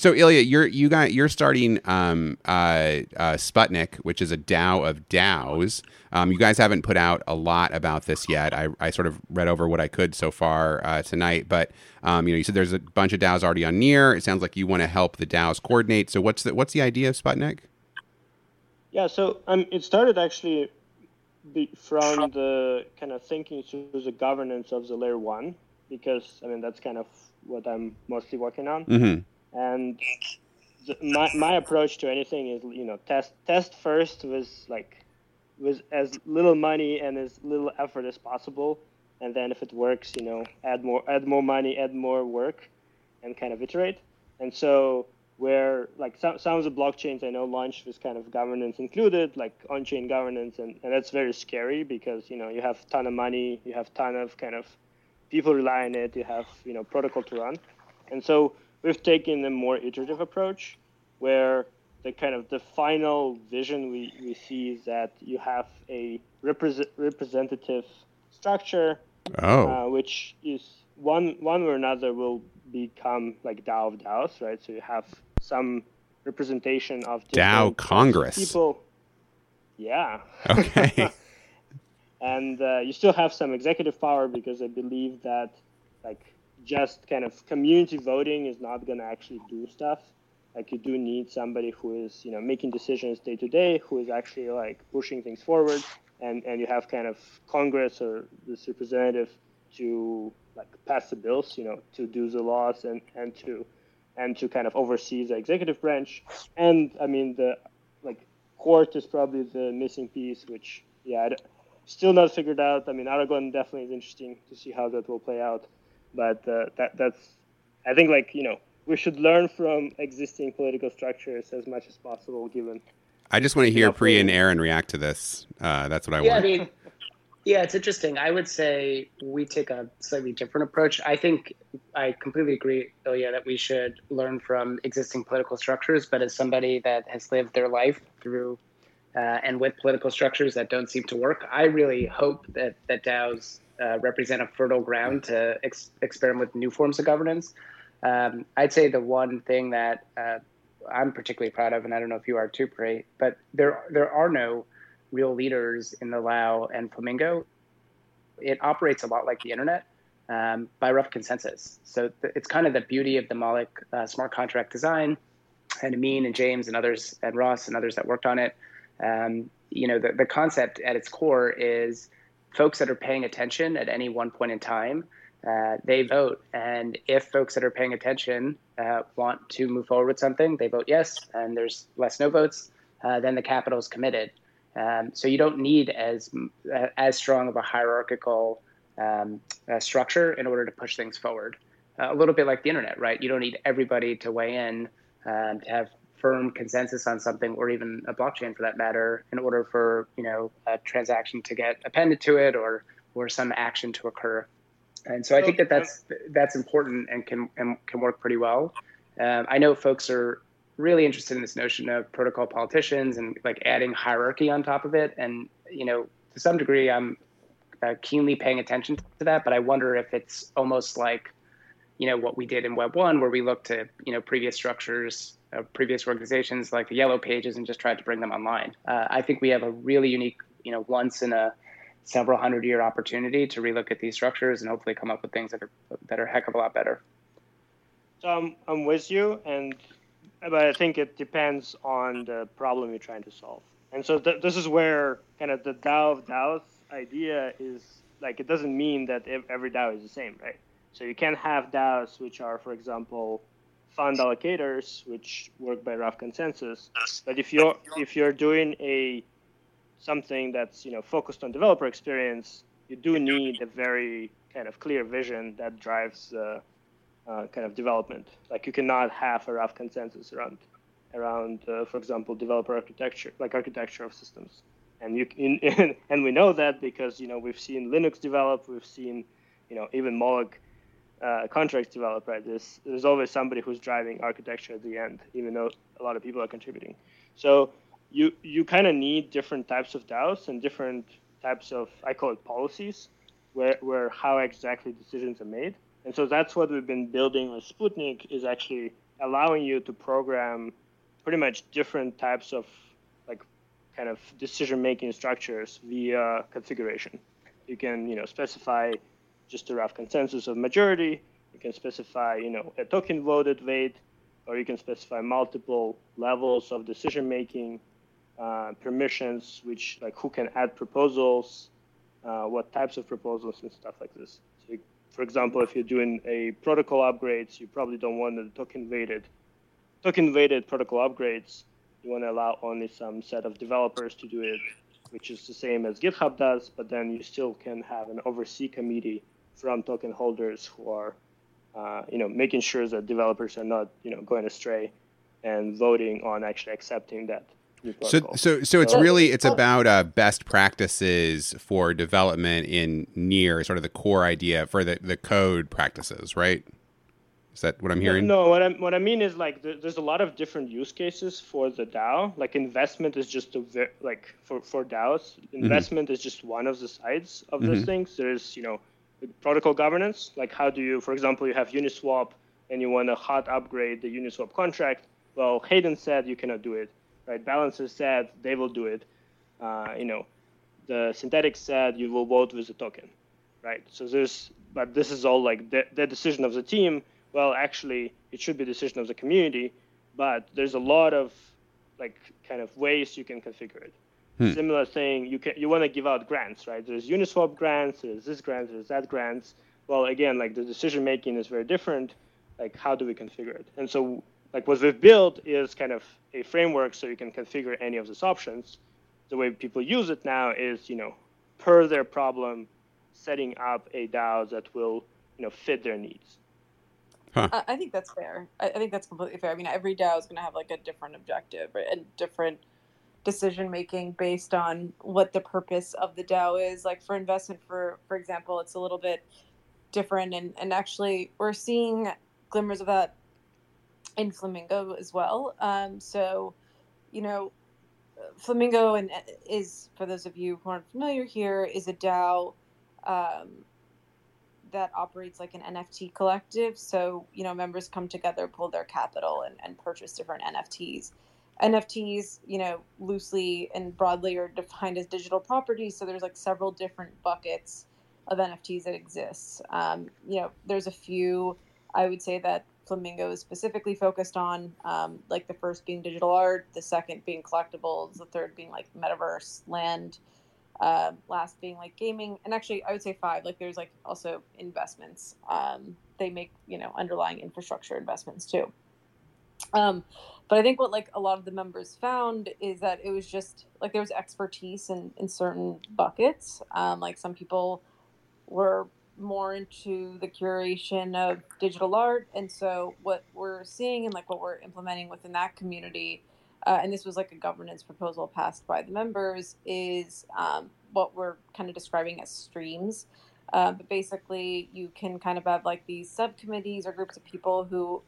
So Ilya, you're you got you're starting um, uh, uh, Sputnik, which is a DAO of DAOs. Um, you guys haven't put out a lot about this yet. I, I sort of read over what I could so far uh, tonight, but um, you know, you said there's a bunch of DAOs already on Near. It sounds like you want to help the DAOs coordinate. So what's the what's the idea of Sputnik? Yeah, so um, it started actually be, from the kind of thinking through the governance of the layer one, because I mean that's kind of what I'm mostly working on. Mm-hmm. And my my approach to anything is you know test test first with like with as little money and as little effort as possible, and then if it works, you know, add more add more money, add more work, and kind of iterate. And so where like some, some of the blockchains I know launched with kind of governance included, like on-chain governance, and, and that's very scary because you know you have ton of money, you have ton of kind of people rely on it, you have you know protocol to run, and so we've taken a more iterative approach where the kind of the final vision we, we see is that you have a represent, representative structure Oh, uh, which is one one or another will become like DAO of DAOs, right? So you have some representation of the DAO different types of Congress. people. Yeah. Okay. and uh, you still have some executive power because I believe that like just kind of community voting is not going to actually do stuff. Like you do need somebody who is you know making decisions day to day, who is actually like pushing things forward, and and you have kind of Congress or this representative to like pass the bills, you know, to do the laws and and to and to kind of oversee the executive branch. And I mean the like court is probably the missing piece, which yeah, still not figured out. I mean, Aragon definitely is interesting to see how that will play out, but uh, that that's I think like you know we should learn from existing political structures as much as possible, given I just want to hear Yeah, Pri and. Aaron react to this. Uh, that's what I yeah, I want. mean, yeah, it's interesting. I would say we take a slightly different approach. I think I completely agree, Ilya, that we should learn from existing political structures. But as somebody that has lived their life through uh, and with political structures that don't seem to work, I really hope that that DAOs uh, represent a fertile ground to ex- experiment with new forms of governance. Um, I'd say the one thing that uh, I'm particularly proud of, and I don't know if you are too, Pri, but there there are no real leaders in the LAO and Flamingo. It operates a lot like the internet um, by rough consensus. So th- it's kind of the beauty of the Moloch uh, smart contract design, and Ameen and James and others and Ross and others that worked on it. Um, you know, the, the concept at its core is folks that are paying attention at any one point in time uh, they vote. And if folks that are paying attention uh, want to move forward with something, they vote yes, and there's less no votes, uh, then the capital is committed. Um, so you don't need as uh, as strong of a hierarchical um, uh, structure in order to push things forward. a little bit like the internet, right? You don't need everybody to weigh in um, to have firm consensus on something, or even a blockchain for that matter, in order for you know a transaction to get appended to it or or some action to occur. And so I think that that's that's important and can and can work pretty well. Um, I know folks are really interested in this notion of protocol politicians and like adding hierarchy on top of it. And you know, to some degree, I'm uh, keenly paying attention to that. But I wonder if it's almost like you know what we did in Web one, where we looked to you know previous structures, uh, previous organizations like the Yellow Pages, and just tried to bring them online. Uh, I think we have a really unique, you know, once in a several hundred year opportunity to relook at these structures and hopefully come up with things that are that are a heck of a lot better. So I'm, I'm with you, and but I think it depends on the problem you're trying to solve. And so th- this is where kind of the DAO of DAOs idea is like it doesn't mean that every DAO is the same, right? So you can have DAOs which are, for example, fund allocators, which work by rough consensus. But if you're if you're doing a something that's you know focused on developer experience, you do need a very kind of clear vision that drives uh, uh, kind of development. Like you cannot have a rough consensus around around, uh, for example, developer architecture, like architecture of systems. And you in, and we know that because you know we've seen Linux develop, we've seen you know even Moloch uh, contracts develop. Right, there's there's always somebody who's driving architecture at the end, even though a lot of people are contributing. So you you kind of need different types of DAOs and different types of I call it policies, where where how exactly decisions are made. And so that's what we've been building with Sputnik is actually allowing you to program pretty much different types of like kind of decision making structures via configuration. You can you know specify just a rough consensus of majority. You can specify you know a token voted weight, or you can specify multiple levels of decision making uh, permissions, which like who can add proposals, uh, what types of proposals and stuff like this. So, for example, if you're doing a protocol upgrades, you probably don't want the token weighted, token weighted protocol upgrades. You want to allow only some set of developers to do it, which is the same as GitHub does, but then you still can have an oversee committee from token holders who are, uh, you know, making sure that developers are not, you know, going astray and voting on actually accepting that so, so, so it's really it's about uh, best practices for development in Near sort of the core idea for the, the code practices, right? Is that what I'm hearing? No, no what I what I mean is like there's a lot of different use cases for the DAO. Like investment is just a like for for DAOs, mm-hmm. investment mm-hmm. is just one of the sides of mm-hmm. those things. There's you know protocol governance. Like how do you, for example, you have Uniswap and you want to hot upgrade the Uniswap contract. Well, Hayden said you cannot do it right? Balancer said they will do it. Uh, you know, the Synthetix said you will vote with the token, right? So there's, but this is all like the, the decision of the team. Well, actually, it should be decision of the community, but there's a lot of like kind of ways you can configure it. Hmm. Similar thing, you can you want to give out grants, right? There's Uniswap grants, there's this grants, there's that grants. Well, again, like the decision making is very different. Like, how do we configure it? And so like what we've built is kind of a framework so you can configure any of these options. The way people use it now is, you know, per their problem, setting up a DAO that will, you know, fit their needs. Huh. I think that's fair. I think that's completely fair. I mean, every DAO is going to have like a different objective right? and different decision making based on what the purpose of the DAO is. Like for investment, for for example, it's a little bit different, and and actually we're seeing glimmers of that in Flamingo as well. Um, so, you know, Flamingo and uh, is for those of you who aren't familiar here is a DAO um, that operates like an NFT collective. So, you know, members come together, pull their capital, and, and purchase different NFTs. NFTs, you know, loosely and broadly are defined as digital properties. So there's like several different buckets of NFTs that exist. Um, you know, there's a few I would say that Flamingo is specifically focused on, um, like the first being digital art, the second being collectibles, the third being like metaverse, land, uh, last being like gaming, and actually I would say five. Like there's like also investments. Um, they make you know underlying infrastructure investments too. Um, but I think what like a lot of the members found is that it was just like there was expertise in in certain buckets. Um, like some people were more into the curation of digital art and so what we're seeing and like what we're implementing within that community uh, and this was like a governance proposal passed by the members, is um, what we're kind of describing as streams. Uh, but basically, you can kind of have like these subcommittees or groups of people who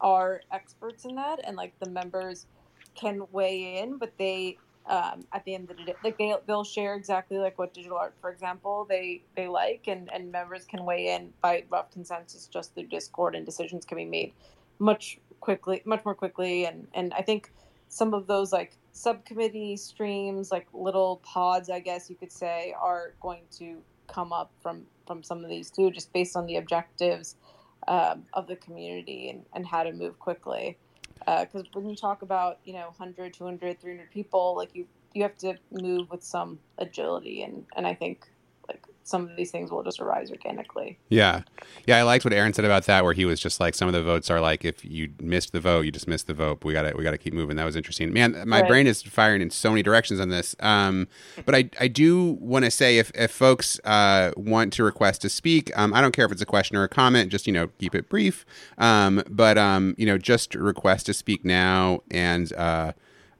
are experts in that, and like the members can weigh in, but they um, at the end of the day, like they they'll share exactly like what digital art, for example, they they like, and and members can weigh in by rough consensus just through Discord, and decisions can be made much quickly, much more quickly, and and I think some of those like subcommittee streams, like little pods, I guess you could say, are going to come up from from some of these too, just based on the objectives um, of the community and, and how to move quickly. Because uh, when you talk about you know 100, 200, 300 people, like you you have to move with some agility, and and I think some of these things will just arise organically. Yeah. Yeah, I liked what Aaron said about that where he was just like some of the votes are like if you missed the vote, you just missed the vote. We got to we got to keep moving. That was interesting. Man, my right. brain is firing in so many directions on this. Um, but I I do want to say if if folks uh, want to request to speak, um, I don't care if it's a question or a comment, just you know, keep it brief. Um, but um, you know, just request to speak now and uh,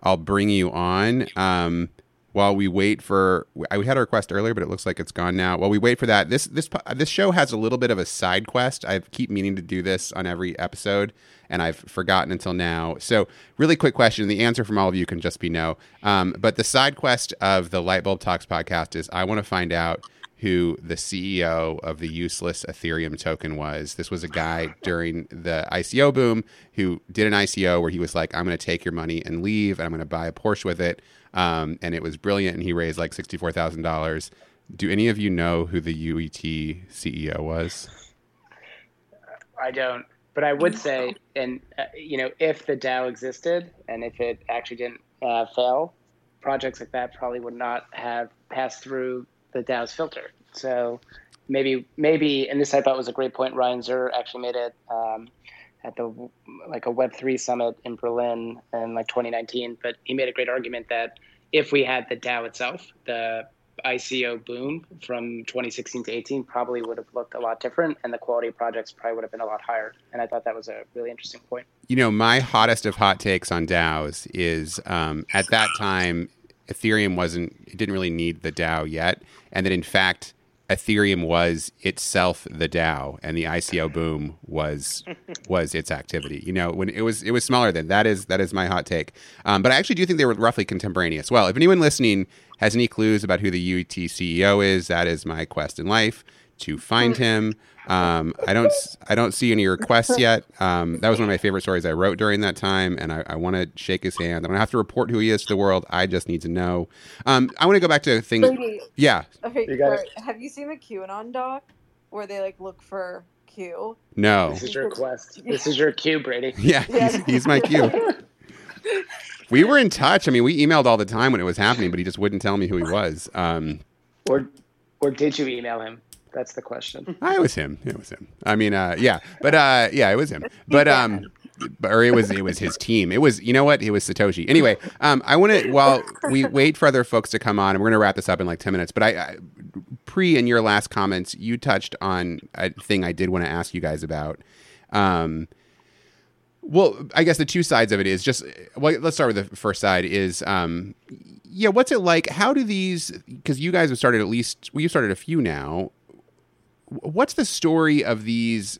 I'll bring you on. Um, while we wait for I we had a request earlier but it looks like it's gone now. While we wait for that this this this show has a little bit of a side quest. I keep meaning to do this on every episode and i've forgotten until now. So really quick question. The answer from all of you can just be no. Um, but the side quest of the lightbulb talks podcast is i want to find out who the CEO of the useless Ethereum token was. This was a guy during the ICO boom who did an ICO where he was like, I'm going to take your money and leave, and I'm going to buy a Porsche with it um, and it was brilliant. And he raised like sixty four thousand dollars. Do any of you know who the UET CEO was? I don't, but I would say, and uh, you know, if the DAO existed and if it actually didn't uh, fail, projects like that probably would not have passed through the DAO's filter. So maybe, maybe, and this I thought was a great point. Ryan Zurrer actually made it. Um, at the like a Web three summit in Berlin in like 2019. But he made a great argument that if we had the DAO itself, the ICO boom from 2016 to 18 probably would have looked a lot different, and the quality of projects probably would have been a lot higher. And I thought that was a really interesting point. You know, my hottest of hot takes on DAOs is um, at that time, Ethereum wasn't, it didn't really need the DAO yet, and that in fact Ethereum was itself the DAO, and the ICO boom was was its activity. You know, when it was it was smaller than that is that is my hot take. Um, but I actually do think they were roughly contemporaneous. Well, if anyone listening has any clues about who the UET CEO is, that is my quest in life to find him. Um, I don't I don't see any requests yet. Um, that was one of my favorite stories I wrote during that time, and I, I want to shake his hand. I don't have to report who he is to the world. I just need to know. Um, I want to go back to things. Brady, yeah. Okay. You have you seen the QAnon doc where they like look for Q? No. This is your quest. This is your Q, Brady. Yeah, he's, he's my Q. we were in touch. I mean, we emailed all the time when it was happening, but he just wouldn't tell me who he was. Um, or, or did you email him? That's the question. I, it was him. It was him. I mean, uh, yeah, but uh, yeah, it was him. But um, or it was it was his team. It was you know what? It was Satoshi. Anyway, um, I want to while we wait for other folks to come on, and we're gonna wrap this up in like ten minutes. But I, I Pri in your last comments, you touched on a thing I did want to ask you guys about. Um, well, I guess the two sides of it is just well, let's start with the first side is um, yeah, what's it like? How do these because you guys have started at least well, you started a few now what's the story of these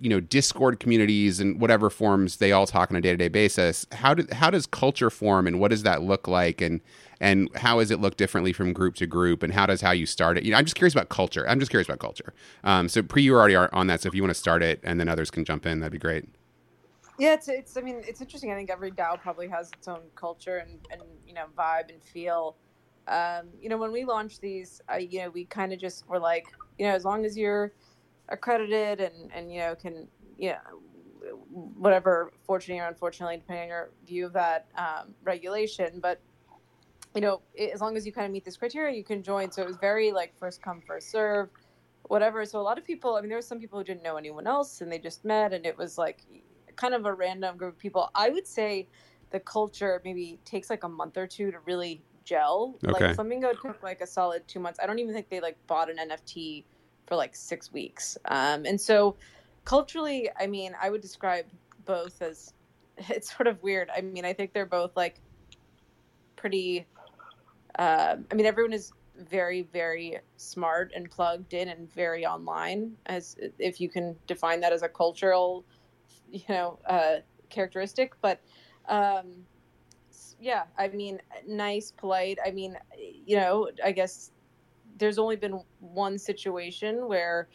you know Discord communities and whatever forms they all talk on a day to day basis. How do how does culture form, and what does that look like, and and how does it look differently from group to group, and how does how you start it? You know, I'm just curious about culture. I'm just curious about culture. Um, so Pri, you already are on that. So if you want to start it, and then others can jump in, that'd be great. Yeah, it's it's. I mean, it's interesting. I think every DAO probably has its own culture and and you know vibe and feel. Um, you know, when we launched these, uh, you know, we kind of just were like, you know, as long as you're accredited and and you know can you know whatever fortunately or unfortunately depending on your view of that um, regulation, but you know, it, as long as you kind of meet this criteria, you can join. So it was very like first come first serve, whatever. So a lot of people, I mean, there were some people who didn't know anyone else and they just met, and it was like kind of a random group of people. I would say the culture maybe takes like a month or two to really gel. Okay. Like Flamingo took like a solid two months. I don't even think they like bought an NFT for like six weeks. Um, and so culturally, I mean, I would describe both as it's sort of weird. I mean, I think they're both like pretty. Uh, I mean, everyone is very, very smart and plugged in and very online. As if you can define that as a cultural, you know, uh, characteristic. But um, yeah, I mean, nice, polite. I mean, you know, I guess there's only been one situation where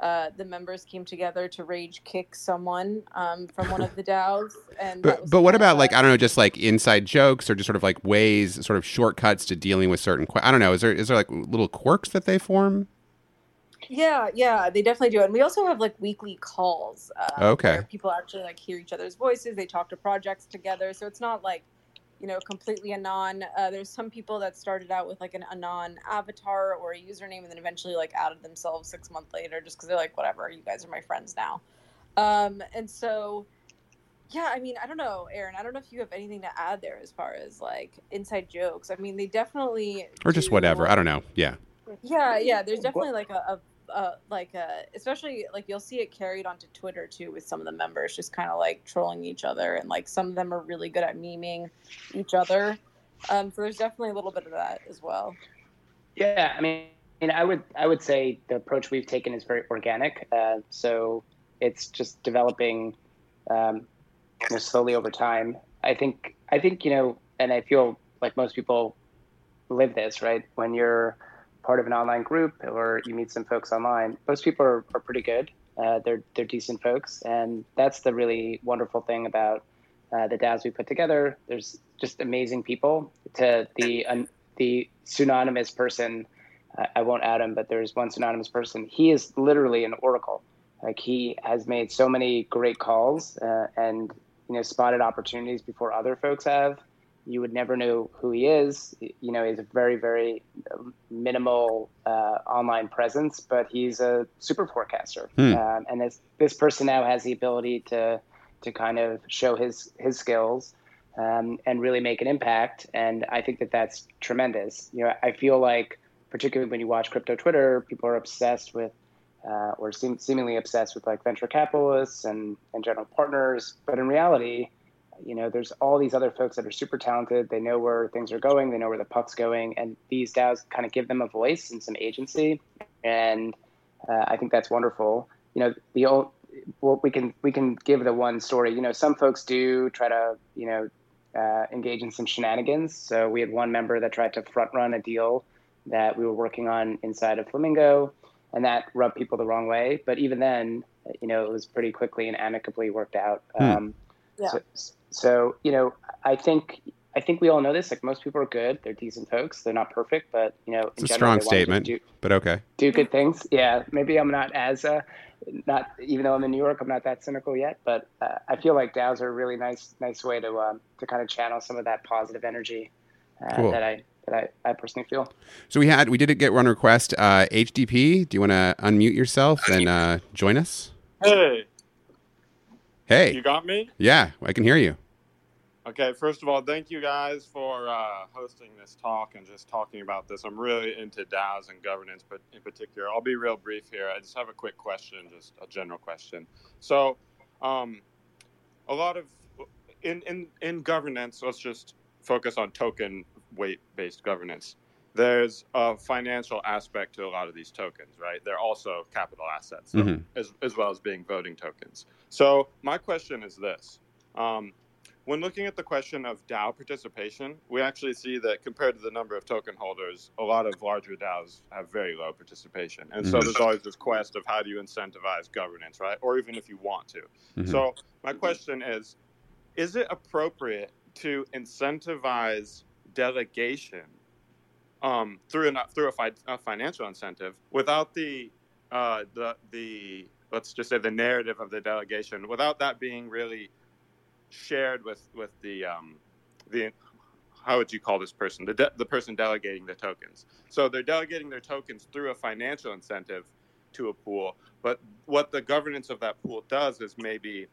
uh, the members came together to rage kick someone um, from one of the DAOs. And but but what about like I don't know, just like inside jokes or just sort of like ways, sort of shortcuts to dealing with certain. I don't know. Is there is there like little quirks that they form? Yeah, yeah, they definitely do. And we also have like weekly calls. Um, okay. people actually like hear each other's voices. They talk to projects together. So it's not like you know, completely anon. Uh, there's some people that started out with like an anon avatar or a username and then eventually like outed themselves six months later just because they're like, whatever, you guys are my friends now. Um, and so, yeah, I mean, I don't know, Aaron. I don't know if you have anything to add there as far as like inside jokes. I mean, they definitely or just do, whatever. I don't know. Yeah. Yeah, yeah. There's definitely like a, a uh, like uh, especially like you'll see it carried onto Twitter too with some of the members just kind of like trolling each other and like some of them are really good at memeing each other. Um, so there's definitely a little bit of that as well. Yeah, I mean, I, mean, I would I would say the approach we've taken is very organic. Uh, so it's just developing um, you know, slowly over time. I think I think you know, and I feel like most people live this right when you're part of an online group or you meet some folks online, most people are, are pretty good. Uh, they're they're decent folks, and that's the really wonderful thing about uh, the DAOs we put together. There's just amazing people. To the um, the pseudonymous person, uh, I won't add him, but there's one pseudonymous person. He is literally an oracle. Like he has made so many great calls uh, and you know spotted opportunities before other folks have you would never know who he is. You know, he's a very, very minimal uh, online presence, but he's a super forecaster. Hmm. Um, and this this person now has the ability to to kind of show his his skills um, and really make an impact. And I think that that's tremendous. You know, I feel like particularly when you watch crypto Twitter, people are obsessed with. Uh, or seem, seemingly obsessed with like venture capitalists and, and general partners, but in reality, you know, there's all these other folks that are super talented. They know where things are going. They know where the puck's going, and these DAOs kind of give them a voice and some agency. And uh, I think that's wonderful. You know, the old well, we can we can give the one story. You know, some folks do try to you know uh, engage in some shenanigans. So we had one member that tried to front run a deal that we were working on inside of Flamingo, and that rubbed people the wrong way. But even then, you know, it was pretty quickly and amicably worked out. Hmm. Um, yeah. So, so, you know, I think I think we all know this. Like most people are good; they're decent folks. They're not perfect, but you know, it's a general, strong statement. Do, but okay, do good things. Yeah, maybe I'm not as uh, not even though I'm in New York, I'm not that cynical yet. But uh, I feel like DAOs are a really nice nice way to um, to kind of channel some of that positive energy uh, cool. that I that I, I personally feel. So we had we did a get one request. Uh, HDP, do you want to unmute yourself and uh, join us? Hey. Hey. You got me? Yeah, I can hear you. Okay, first of all, thank you guys for uh, hosting this talk and just talking about this. I'm really into DAOs and governance, but in particular, I'll be real brief here. I just have a quick question, just a general question. So, um, a lot of in in in governance, let's just focus on token weight based governance. there's a financial aspect to a lot of these tokens, right? They're also capital assets, so, Mhm. as, as well as being voting tokens. So, my question is this. Um, when looking at the question of DAO participation, we actually see that compared to the number of token holders, a lot of larger DAOs have very low participation. And so Mhm. there's always this quest of how do you incentivize governance, right? Or even if you want to. Mhm. So, my question is is it appropriate to incentivize delegation um, through an, through a, fi- a financial incentive without the uh, the the let's just say the narrative of the delegation without that being really shared with with the um, the how would you call this person? The de- the person delegating the tokens. So they're delegating their tokens through a financial incentive to a pool but what the governance of that pool does is maybe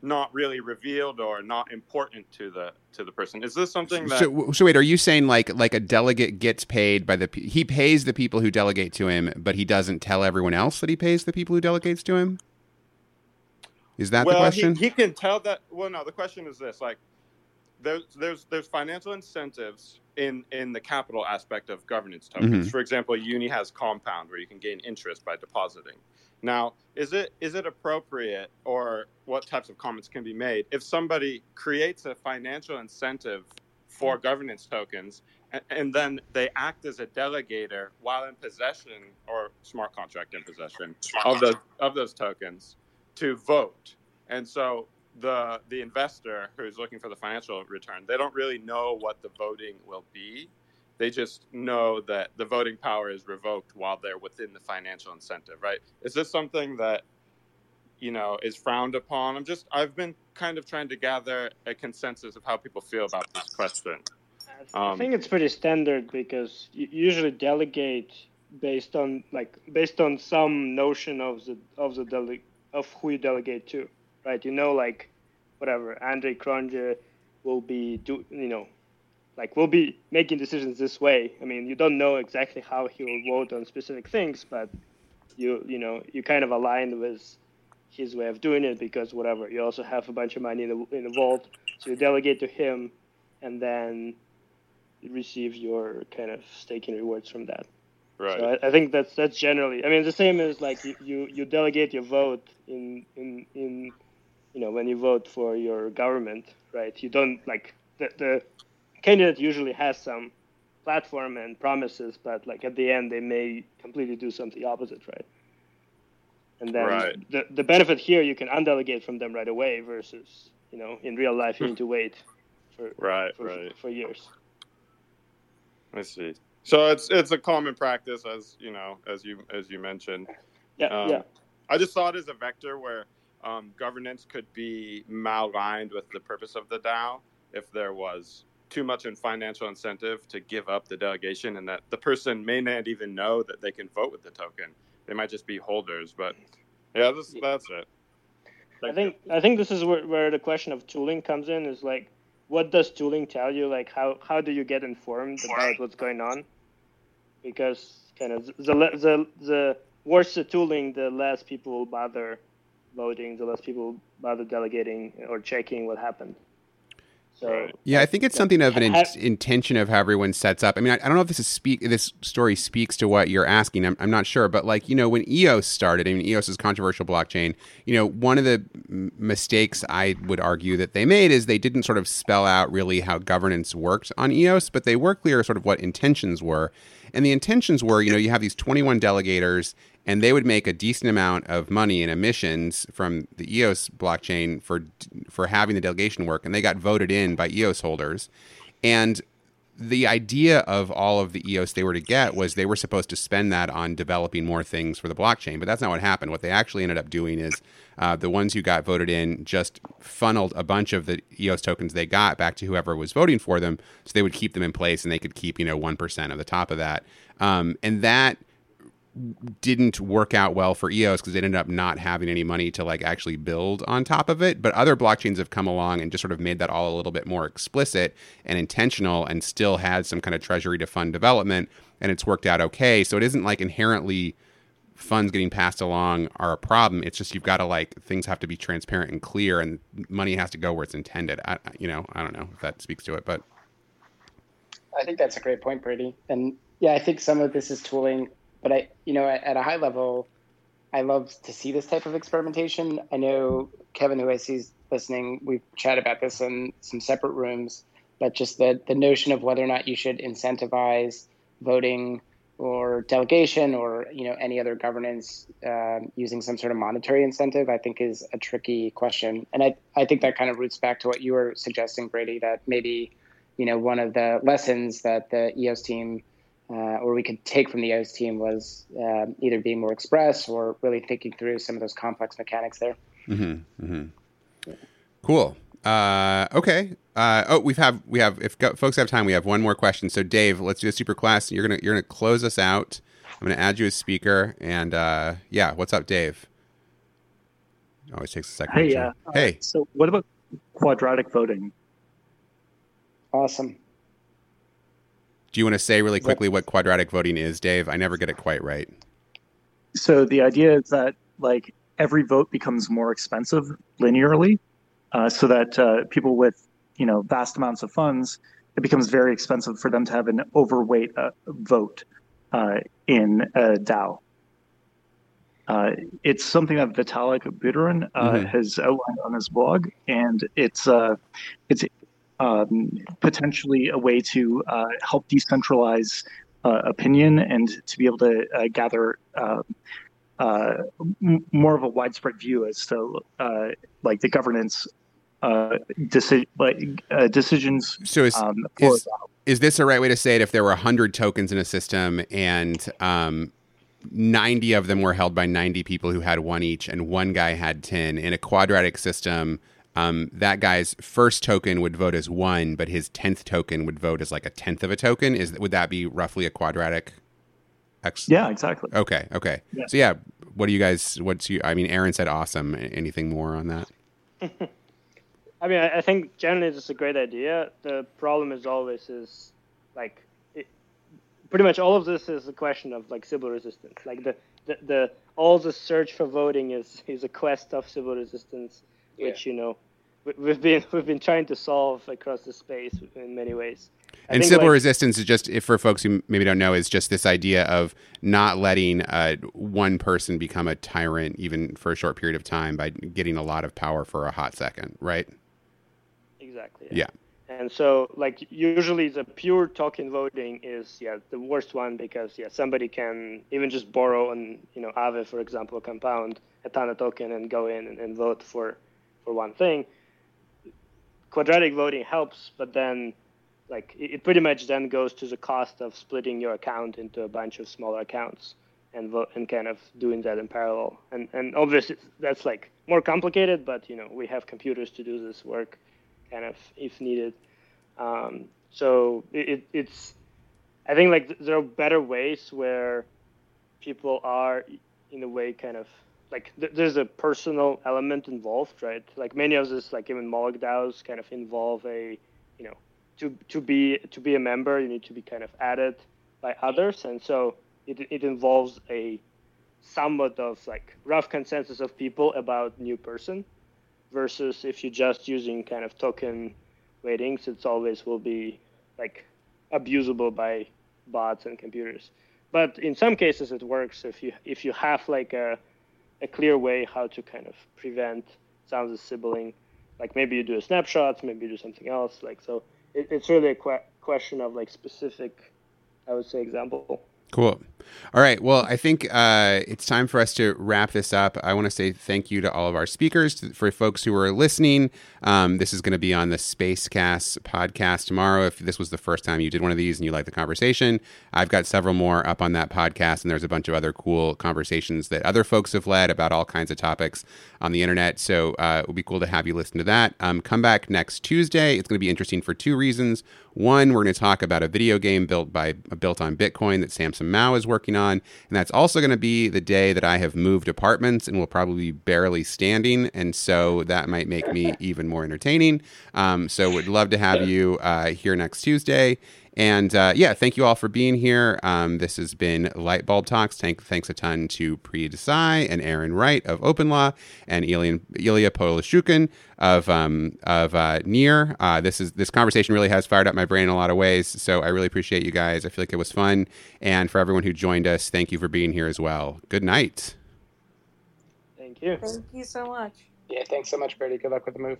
not really revealed or not important to the to the person. Is this something that So, so wait, are you saying like like a delegate gets paid by the he pays the people who delegate to him, but he doesn't tell everyone else that he pays the people who delegates to him? Is that well, the question? He, he can tell that. Well, no. The question is this: like, there's there's there's financial incentives in in the capital aspect of governance tokens. Mhm. For example, Uni has Compound, where you can gain interest by depositing. Now, is it is it appropriate, or what types of comments can be made if somebody creates a financial incentive for governance tokens, and, and then they act as a delegator while in possession or smart contract in possession of those of those tokens to vote. And so the the investor who's looking for the financial return, they don't really know what the voting will be. They just know that the voting power is revoked while they're within the financial incentive, right? Is this something that you know is frowned upon? I'm just I've been kind of trying to gather a consensus of how people feel about this question. I Um, think it's pretty standard because you usually delegate based on like based on some notion of the of the dele- of who you delegate to, right? You know, like whatever Andre Cronje will be do you know, like will be making decisions this way. I mean, you don't know exactly how he will vote on specific things, but you you know you kind of align with his way of doing it because whatever you also have a bunch of money in the in the vault, so you delegate to him, and then receive your kind of staking rewards from that. Right. So I, I think that's that's generally. I mean, the same as like you, you, you delegate your vote in in in you know when you vote for your government, right? You don't like the the candidate usually has some platform and promises, but like at the end they may completely do something opposite, right? And then Right. the the benefit here you can undelegate from them right away versus you know in real life you hmm. need to wait for Right, for, right. for years. I see. So it's it's a common practice, as you know, as you as you mentioned. Yeah, Um, yeah. I just saw it as a vector where um, governance could be maligned with the purpose of the DAO if there was too much in financial incentive to give up the delegation, and that the person may not even know that they can vote with the token. They might just be holders. But yeah, this, that's it. I think I think this is where, where the question of tooling comes in. Is like, what does tooling tell you? Like, how how do you get informed about what's going on? Because kind of the the the worse the tooling, the less people bother voting, the less people bother delegating or checking what happened. So Yeah, I think it's something of an in- intention of how everyone sets up. I mean, I, I don't know if this is speak this story speaks to what you're asking. I'm, I'm not sure, but like you know, when EOS started, I mean, EOS is controversial blockchain. You know, one of the m- mistakes I would argue that they made is they didn't sort of spell out really how governance worked on EOS, but they were clear sort of what intentions were. And the intentions were, you know, you have these 21 delegators, and they would make a decent amount of money in emissions from the EOS blockchain for for having the delegation work, and they got voted in by EOS holders. And the idea of all of the EOS they were to get was they were supposed to spend that on developing more things for the blockchain, but that's not what happened. What they actually ended up doing is uh, the ones who got voted in just funneled a bunch of the EOS tokens they got back to whoever was voting for them, so they would keep them in place and they could keep you know one percent of the top of that, um, and that didn't work out well for EOS because they ended up not having any money to like actually build on top of it. But other blockchains have come along and just sort of made that all a little bit more explicit and intentional and still had some kind of treasury to fund development and it's worked out okay. So it isn't like inherently funds getting passed along are a problem. It's just you've got to like things have to be transparent and clear and money has to go where it's intended. I, you know, I don't know if that speaks to it, but I think that's a great point, Brady. And yeah, I think some of this is tooling, but I, you know, at, at a high level, I love to see this type of experimentation. I know Kevin, who I see is listening, we've chatted about this in some separate rooms, but just the, the notion of whether or not you should incentivize voting or delegation or you know any other governance um, using some sort of monetary incentive, I think is a tricky question. And I, I think that kind of roots back to what you were suggesting, Brady, that maybe you know one of the lessons that the EOS team uh, or we could take from the EOS team was um, either being more express or really thinking through some of those complex mechanics there. Mm-hmm, mm-hmm. Cool. Uh, okay. Uh, oh, we've have we have if go, folks have time, we have one more question. So, Dave, let's do a super class. You're gonna you're gonna close us out. I'm gonna add you as speaker, and uh, yeah, what's up, Dave? Always takes a second. Hey, yeah. Uh, hey. So, what about quadratic voting? Awesome. Do you want to say really quickly what quadratic voting is, Dave? I never get it quite right. So the idea is that like every vote becomes more expensive linearly, uh, so that uh, people with you know vast amounts of funds, it becomes very expensive for them to have an overweight uh, vote uh, in a DAO. Uh, it's something that Vitalik Buterin uh, mm-hmm. has outlined on his blog, and it's it's um, potentially a way to uh, help decentralize uh, opinion and to be able to uh, gather um, uh, m- more of a widespread view as to uh, like the governance uh, deci- like, decisions. So is, um, is, is, this a right way to say it? If there were hundred tokens in a system and um, 90 of them were held by 90 people who had one each and one guy had 10 in a quadratic system um, that guy's first token would vote as one, but his tenth token would vote as like a tenth of a token. Is would that be roughly a quadratic? X? Yeah, exactly. Okay, okay. Yeah. So yeah, what do you guys? What's you? I mean, Aaron said awesome. Anything more on that? I mean, I think generally it's a great idea. The problem is always is like it, pretty much all of this is a question of like Sybil resistance. Like the, the, the all the search for voting is is a quest of Sybil resistance yeah. which you know we've been we've been trying to solve across the space in many ways. I and Sybil like, resistance is just if for folks who maybe don't know is just this idea of not letting uh, one person become a tyrant even for a short period of time by getting a lot of power for a hot second, right? Exactly. Yeah. yeah. And so, like usually, the pure token voting is yeah the worst one because yeah somebody can even just borrow and you know Aave for example compound a ton of token and go in and, and vote for for one thing. Quadratic voting helps, but then like it pretty much then goes to the cost of splitting your account into a bunch of smaller accounts and and kind of doing that in parallel. And and obviously that's like more complicated, but you know we have computers to do this work, kind of if needed. Um, so it, it's I think like there are better ways where people are in a way kind of like th- there's a personal element involved, right? Like many of this, like even Moloch DAOs, kind of involve a, you know, to to be to be a member, you need to be kind of added by others, and so it it involves a somewhat of like rough consensus of people about new person, versus if you're just using kind of token weightings, it's always will be like abusable by bots and computers. But in some cases, it works if you if you have like a a clear way how to kind of prevent sounds of sibling. Like maybe you do a snapshot, maybe you do something else. Like so, it, it's really a que- question of like specific, I would say, example. Cool. All right. Well, I think uh, it's time for us to wrap this up. I want to say thank you to all of our speakers. For folks who are listening, um, this is going to be on the Spacecast podcast tomorrow. If this was the first time you did one of these and you like the conversation, I've got several more up on that podcast, and there's a bunch of other cool conversations that other folks have led about all kinds of topics on the internet. So uh, it would be cool to have you listen to that. Um, come back next Tuesday. It's going to be interesting for two reasons. One, we're going to talk about a video game built by built on Bitcoin that Samson Mow is working on, and that's also going to be the day that I have moved apartments and will probably be barely standing, and so that might make me even more entertaining. Um, so, would love to have you uh, here next Tuesday. And uh, yeah, thank you all for being here. Um, this has been Lightbulb Talks. Thank, thanks a ton to Priya Desai and Aaron Wright of OpenLaw and Illia, Illia Polosukhin of um, of uh, Near. Uh, this is this conversation really has fired up my brain in a lot of ways. So I really appreciate you guys. I feel like it was fun. And for everyone who joined us, thank you for being here as well. Good night. Thank you. Thank you so much. Yeah, thanks so much, Brady. Good luck with the move.